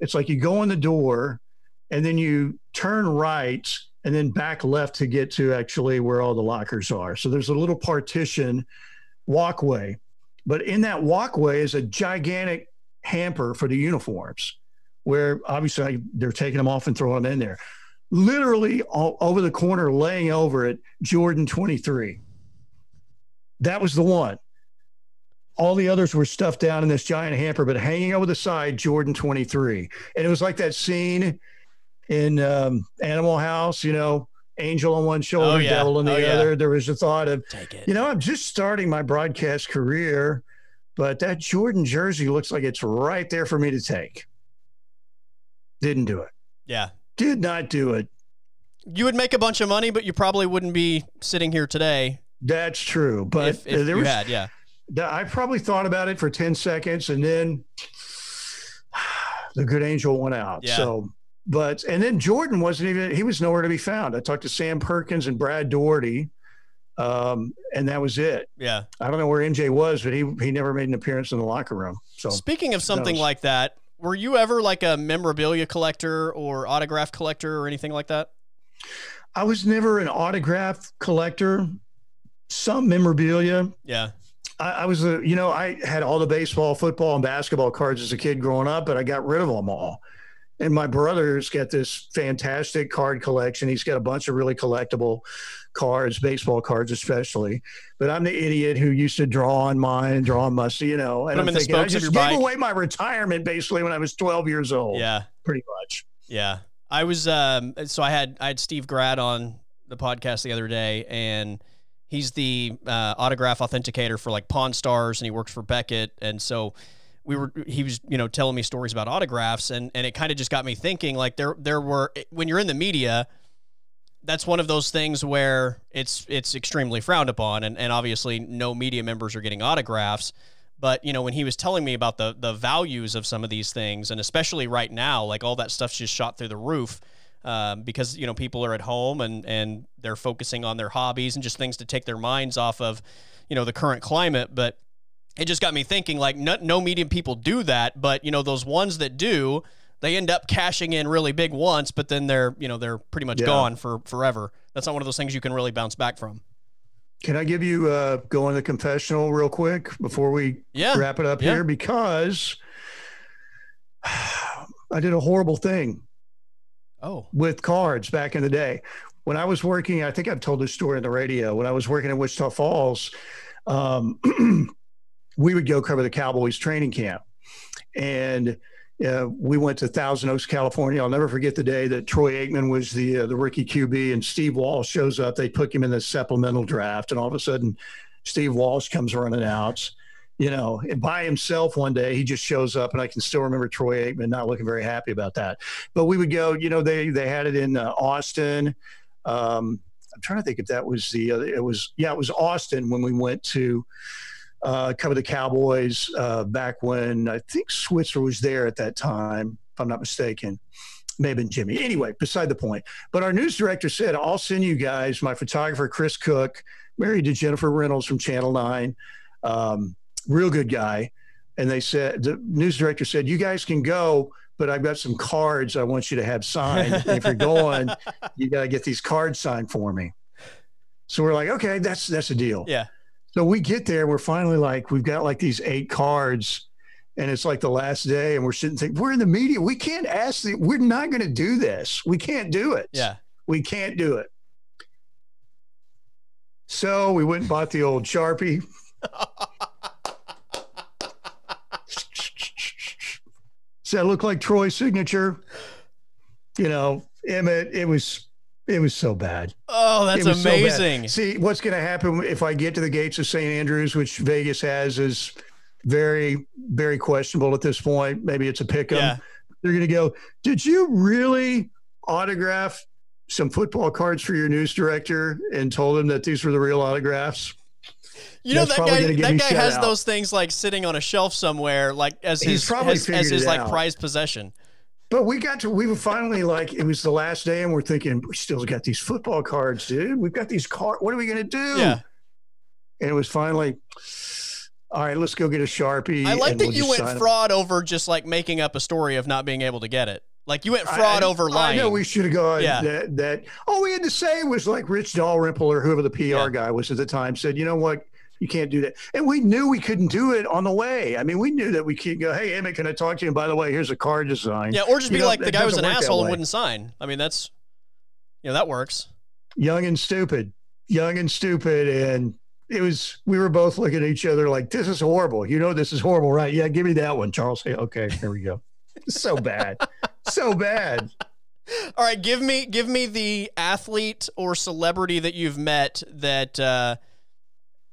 it's like you go in the door, and then you turn right, and then back left to get to actually where all the lockers are. So there's a little partition walkway, but in that walkway is a gigantic hamper for the uniforms where obviously they're taking them off and throwing them in there. Literally all, over the corner, laying over it, Jordan 23. That was the one. All the others were stuffed down in this giant hamper, but hanging over the side, Jordan 23. And it was like that scene in um, Animal House, you know, angel on one shoulder, oh, yeah. devil on the oh, other. Yeah. There was a thought of, you know, I'm just starting my broadcast career, but that Jordan jersey looks like it's right there for me to take. Didn't do it. Yeah. Did not do it. You would make a bunch of money, but you probably wouldn't be sitting here today. That's true. But if, if there was, had, yeah. I probably thought about it for 10 seconds and then the good angel went out. Yeah. So, but, and then Jordan wasn't even, he was nowhere to be found. I talked to Sam Perkins and Brad Daugherty, um, and that was it. Yeah. I don't know where MJ was, but he, he never made an appearance in the locker room. So, speaking of something like that, were you ever like a memorabilia collector or autograph collector or anything like that? I was never an autograph collector. Some memorabilia. Yeah. I, I, was a, you know, I had all the baseball, football, and basketball cards as a kid growing up, but I got rid of them all. And my brother's got this fantastic card collection. He's got a bunch of really collectible cards, baseball cards especially. But I'm the idiot who used to draw on mine, draw on musty, you know. And I'm, I'm thinking, I just gave away my retirement basically when I was 12 years old. Yeah, pretty much. Yeah, I was. Um, so I had I had Steve Grad on the podcast the other day, and he's the uh, autograph authenticator for like Pawn Stars, and he works for Beckett, and so we were he was you know telling me stories about autographs and and it kind of just got me thinking like there there were when you're in the media that's one of those things where it's it's extremely frowned upon and, and obviously no media members are getting autographs. But you know when he was telling me about the the values of some of these things and especially right now like all that stuff's just shot through the roof um, because you know people are at home and and they're focusing on their hobbies and just things to take their minds off of you know the current climate. But it just got me thinking like no, no media people do that but you know those ones that do they end up cashing in really big once, but then they're you know they're pretty much yeah. gone for forever. That's not one of those things you can really bounce back from. Can I give you uh, go in the confessional real quick before we yeah. wrap it up yeah. here? Because I did a horrible thing. Oh, with cards back in the day when I was working. I think I've told this story on the radio. When I was working in Wichita Falls, um, we would go cover the Cowboys training camp, and uh, we went to Thousand Oaks, California. I'll never forget the day that Troy Aikman was the uh, the rookie QB and Steve Walsh shows up. They put him in the supplemental draft, and all of a sudden, Steve Walsh comes running out. You know, by himself one day, he just shows up, and I can still remember Troy Aikman not looking very happy about that. But we would go. You know, they they had it in uh, Austin. Um, I'm trying to think if that was the. it was yeah, it was Austin when we went to uh, covered the Cowboys uh, back when I think Switzer was there at that time, if I'm not mistaken. Maybe Jimmy. Anyway, beside the point. But our news director said, I'll send you guys my photographer, Chris Cook, married to Jennifer Reynolds from Channel 9. Um, real good guy. And they said, the news director said, You guys can go, but I've got some cards I want you to have signed. and if you're going, you got to get these cards signed for me. So we're like, okay, that's that's a deal. Yeah. So we get there, we're finally like, we've got like these eight cards, and it's like the last day, and we're sitting thinking, we're in the media. We can't ask the, we're not going to do this. We can't do it. Yeah. We can't do it. So we went and bought the old Sharpie. Does that look like Troy's signature? You know, Emmitt, it was it was so bad. Oh, that's amazing. So See, what's going to happen if I get to the gates of St. Andrews, which Vegas has is very, very questionable at this point. Maybe it's a pick 'em. Yeah. They're going to go, Did you really autograph some football cards for your news director and told him that these were the real autographs? You know That's that guy. That guy has out. those things like sitting on a shelf somewhere, like as He's his probably as, as his like out. prized possession. But we got to, we were finally like, it was the last day, and we're thinking, we still got these football cards, dude. We've got these cards. What are we going to do? Yeah. And it was finally, all right, let's go get a Sharpie. I like that we'll you went fraud over just like making up a story of not being able to get it. Like you went fraud I- over I lying. know we should have gone Yeah. that, that. All we had to say was like Rich Dalrymple or whoever the PR Yeah. guy was at the time said, you know what? You can't do that. And we knew we couldn't do it on the way. I mean, we knew that we could go, hey, Emmitt, can I talk to you? And by the way, here's a card design. yeah, or just You be know, like the guy was an doesn't work that asshole and wouldn't sign. I mean, that's you know that works. Young and stupid, young and stupid. And it was, we were both looking at each other like, this is horrible. You know, this is horrible, right? Yeah, give me that one, Charles. Hey, okay, here we go. so bad. so bad. All right, give me give me the athlete or celebrity that you've met that uh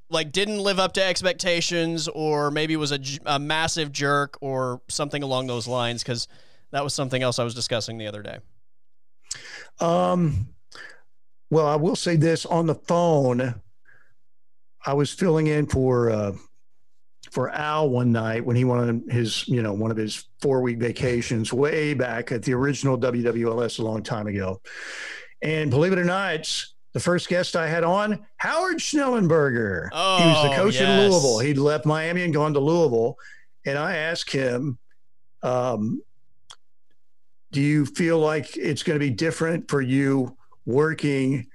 like didn't live up to expectations or maybe was a, a massive jerk or something along those lines cuz that was something else I was discussing the other day. Um, well, I will say this on the phone. I was filling in for uh, for Al one night when he wanted his, you know, one of his four week vacations way back at the original WWLS a long time ago. And believe it or not, the first guest I had on, Howard Schnellenberger. Oh, he was the Oh, coach in. Louisville. He'd left Miami and gone to Louisville. And I asked him, um, do you feel like it's going to be different for you working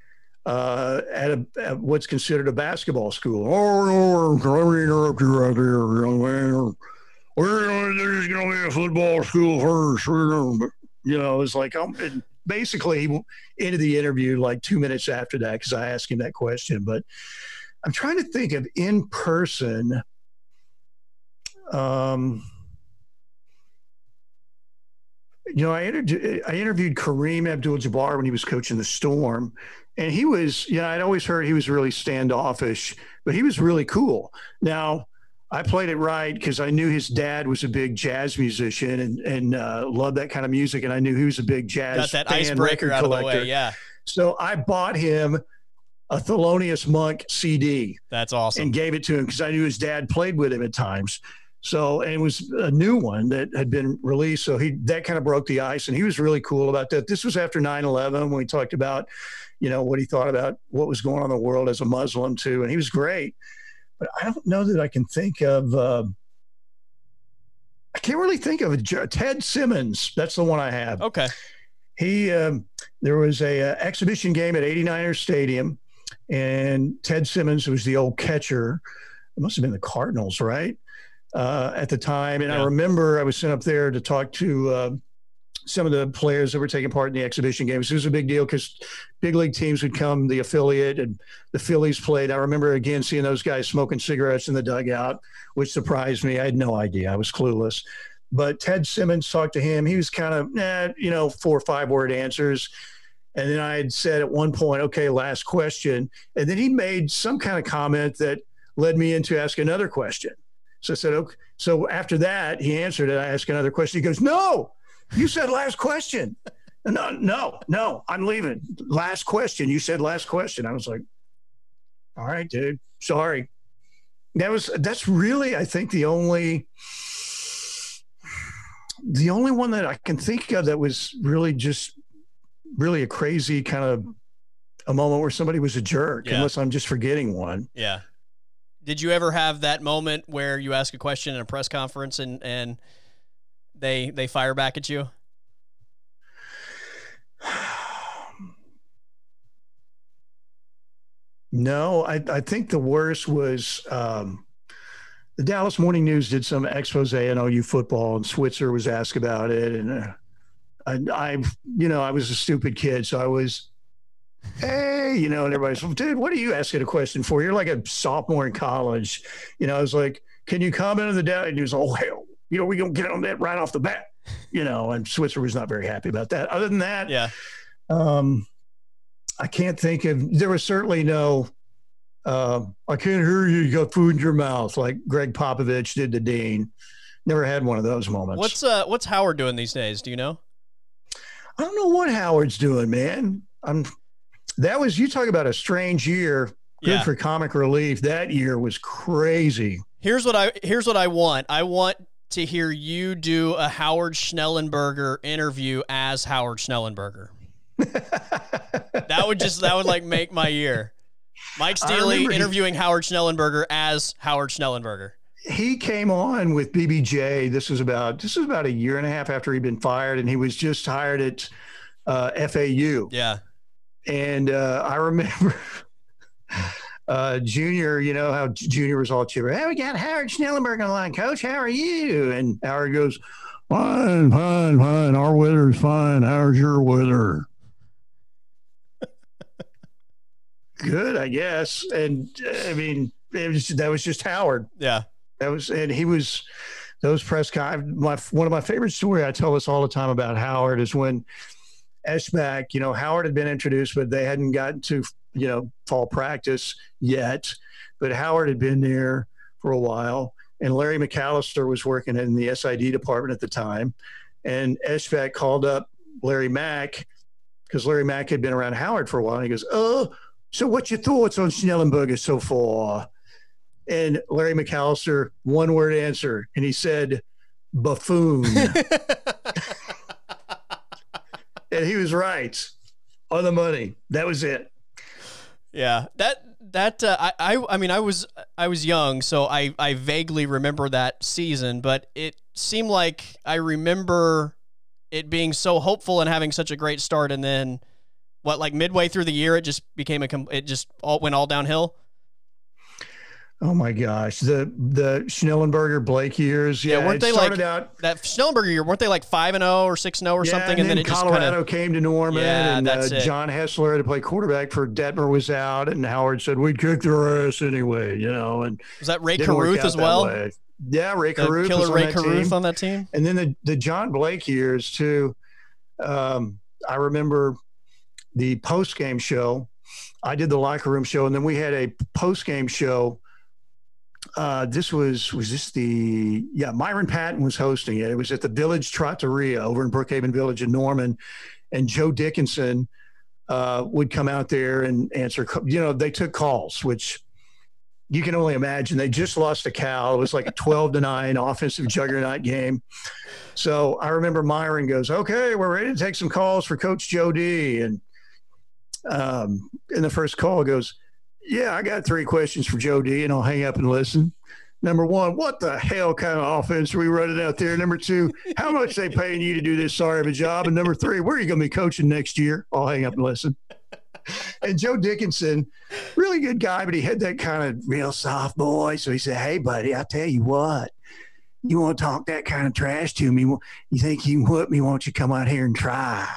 uh, at, a, at what's considered a basketball school? Oh, let me interrupt you right here, young man. We're there's going to be a football school first. You know, it's like I'm basically ended the interview like two minutes after that because I asked him that question. But I'm trying to think of in person. Um, you know, I, inter- I interviewed Kareem Abdul-Jabbar when he was coaching the Storm, and he was, you know, I'd always heard he was really standoffish, but he was really cool. Now, I played it right because I knew his dad was a big jazz musician and and uh, loved that kind of music, and I knew he was a big jazz Got that fan, icebreaker out of the collector. way. Yeah. So I bought him a Thelonious Monk CD That's awesome. and gave it to him because I knew his dad played with him at times. So and it was a new one that had been released. So he that kind of broke the ice, and he was really cool about that. This was after 9-11 when we talked about, you know, what he thought about what was going on in the world as a Muslim too, and he was great. But I don't know that I can think of. Uh, I can't really think of it. Ted Simmons. That's the one I have okay. he um, there was a, uh exhibition game at 89er Stadium, and Ted Simmons was the old catcher. It must have been the Cardinals, right? Uh, at the time, and I remember I was sent up there to talk to uh, some of the players that were taking part in the exhibition games. It was a big deal because big league teams would come, the affiliate, and the Phillies played. I remember again seeing those guys smoking cigarettes in the dugout, which surprised me. I had no idea. I was clueless. But Ted Simmons talked to him. He was kind of, eh, you know, four or five word answers. And then I had said at one point, okay, last question. And then he made some kind of comment that led me into ask another question. So I said, okay. So after that, he answered it. I asked another question. He goes, no, you said last question. No, no, no, I'm leaving. Last question. You said last question. I was like, all right, dude. Sorry. That was that's really, I think, the only the only one that I can think of that was really just really a crazy kind of a moment where somebody was a jerk, Yeah. unless I'm just forgetting one. Yeah. Did you ever have that moment where you ask a question in a press conference and and they they fire back at you? No, I, I think the worst was um, the Dallas Morning News did some expose on OU football, and Switzer was asked about it, and uh, I, I, you know, I was a stupid kid, so I was, hey, you know, and everybody's, like, dude, what are you asking a question for? You're like a sophomore in college, you know. I was like, can you comment on the data? And he was, oh hell, you know, we're gonna get on that right off the bat. You know, and Switzer was not very happy about that. Other than that, Yeah. um, I can't think of. There was certainly no. Um, I can't hear you. You got food in your mouth, like Gregg Popovich did to Dean. Never had one of those moments. What's uh what's Howard doing these days? Do you know? I don't know what Howard's doing, man. I'm. That was you talk about a strange year. Good Yeah. for comic relief. That year was crazy. Here's what I here's what I want. I want to hear you do a Howard Schnellenberger interview as Howard Schnellenberger. That would just that would like make my year. Mike I Steely remember he- interviewing Howard Schnellenberger as Howard Schnellenberger. he came on with BBJ. This was about this was about a year and a half after he'd been fired, and he was just hired at uh, FAU. Yeah. And uh, I remember uh, Junior, you know how Junior was all chipper. Hey, we got Howard Schnellenberg on the line, Coach. How are you? And Howard goes, Fine, fine, fine. Our weather's fine. How's your weather? Good, I guess. And uh, I mean, it was that was just Howard. Yeah. That was, and he was those press con. My one of my favorite story I tell us all the time about Howard is when Eschbach, you know, Howard had been introduced, but they hadn't gotten to you know fall practice yet. But Howard had been there for a while, and Larry McAllister was working in the SID department at the time, and Eschbach called up Larry Mack because Larry Mack had been around Howard for a while, and he goes, "Oh, so what's your thoughts on Schnellenberger so far?" And Larry McAllister, one word answer. And he said, buffoon. and he was right on the money. That was it. Yeah, that that uh, I, I I mean I was I was young, so I I vaguely remember that season, but it seemed like I remember it being so hopeful and having such a great start, and then what like midway through the year, it just became a it just all went all downhill. Oh my gosh. The the Schnellenberger Blake years. Yeah, Yeah, weren't they like- out That Schnellenberger year, weren't they like five and zero or six and zero or yeah, something, and then, it just Colorado kind of came to Norman, Yeah, and uh. John Hessler had to play quarterback for Detmer was out, and Howard said we'd kick their ass anyway, you know, and was that Rae Carruth as well? Yeah, Ray The Carruth killer was on Ray that Carruth team. on that team. And then the the John Blake years too. Um, I remember the post game show. I did the locker room show, and then we had a post game show. Uh, this was was this the yeah Myron Patton was hosting it. It was at the Village Trattoria over in Brookhaven Village in Norman, and Joe Dickinson uh, would come out there and answer. You know, they took calls, which you can only imagine. They just lost a cow. It was like a twelve to nine offensive juggernaut game. So I remember Myron goes, "Okay, we're ready to take some calls for Coach Joe D." And um, in the first call goes, "Yeah, I got three questions for Joe D, and I'll hang up and listen." Number one, what the hell kind of offense are we running out there? Number two, how much they paying you to do this sorry of a job? And number three, where are you going to be coaching next year? I'll hang up and listen. And Joe Dickinson, really good guy, but he had that kind of real soft voice. So he said, "Hey, buddy, I tell you what, you want to talk that kind of trash to me? You think you can whoop me? Won't you come out here and try?"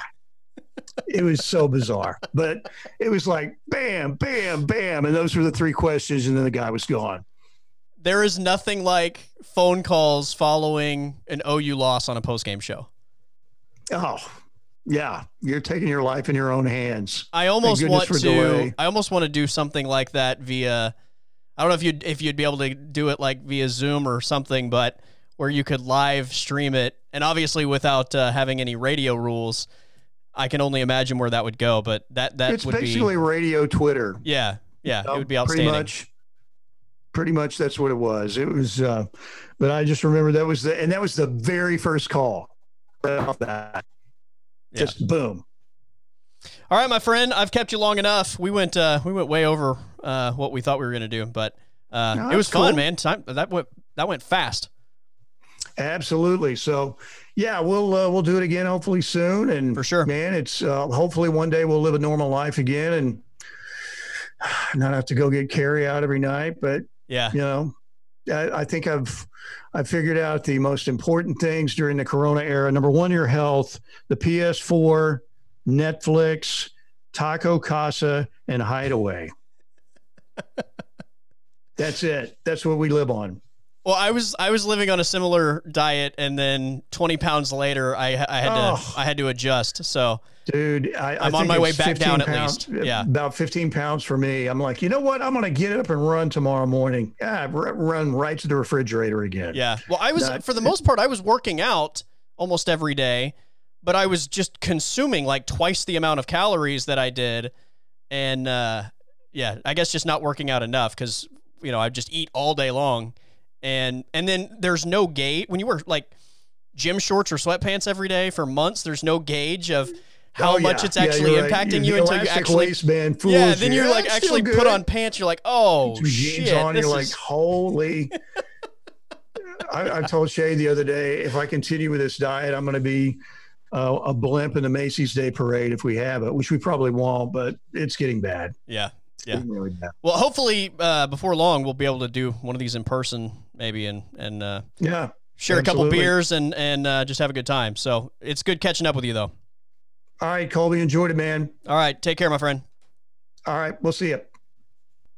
It was so bizarre, but it was like bam, bam, bam, and those were the three questions, and then the guy was gone. There is nothing like phone calls following an OU loss on a post game show. Oh, yeah, you're taking your life in your own hands. I almost want to. delay. I almost want to do something like that via. I don't know if you'd if you'd be able to do it like via Zoom or something, but where you could live stream it, and obviously without uh, having any radio rules. I can only imagine where that would go, but that that it's would basically be radio Twitter. yeah yeah it would be outstanding. Pretty much, pretty much that's what it was. It was, uh, but I just remember that was the, and that was the very first call right off that. Yeah. Just boom. All right, my friend, I've kept you long enough. We went uh, we went way over uh, what we thought we were gonna do, but uh, No, it was that's fun, man. Time that went that went fast. Absolutely. So, yeah, we'll uh, we'll do it again hopefully soon. And For sure. man, it's uh, hopefully one day we'll live a normal life again and not have to go get carry out every night. But Yeah, you know, I, I think I've I figured out the most important things during the Corona era. Number one, your health. The PS4, Netflix, Taco Casa, and Hideaway. That's it. That's what we live on. Well, I was I was living on a similar diet, and then 20 pounds later, I I had Oh. to I had to adjust. So Dude, I, I'm on my way back 15 down at pounds, least. Yeah. About 15 pounds for me. I'm like, you know what? I'm going to get up and run tomorrow morning. Ah, r- run right to the refrigerator again. yeah. Well, I was for the most part, I was working out almost every day, but I was just consuming like twice the amount of calories that I did, and uh, yeah, I guess just not working out enough because you know I just eat all day long, and and then there's no gauge when you wear like gym shorts or sweatpants every day for months. There's no gauge of how Oh, much yeah. it's actually you're right. impacting you until you actually waistband fools yeah. Then you. you like That's actually put on pants. You're like, oh shit, on. You're like, holy. I, I told Shay the other day, if I continue with this diet, I'm going to be uh, a blimp in the Macy's Day Parade if we have it, which we probably won't, but it's getting bad. yeah. Yeah. really. Well, hopefully uh, before long we'll be able to do one of these in person, maybe, and and uh, Yeah. share a couple beers and and uh, just have a good time. So it's good catching up with you, though. All right, Colby, enjoyed it, man. All right, take care, my friend. All right, we'll see you.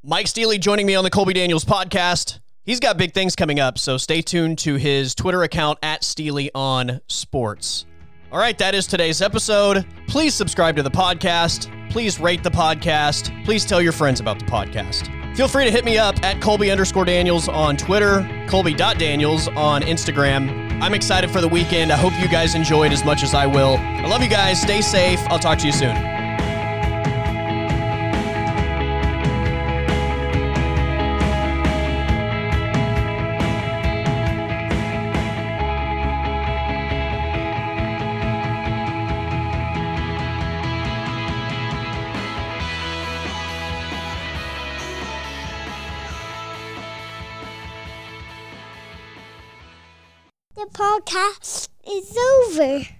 Mike Steely joining me on the Colby Daniels podcast. He's got big things coming up, so stay tuned to his Twitter account at Steely on Sports. All right, that is today's episode. Please subscribe to the podcast. Please rate the podcast. Please tell your friends about the podcast. Feel free to hit me up at Colby underscore Daniels on Twitter, Colby.Daniels on Instagram. I'm excited for the weekend. I hope you guys enjoy it as much as I will. I love you guys. Stay safe. I'll talk to you soon. Podcast is over.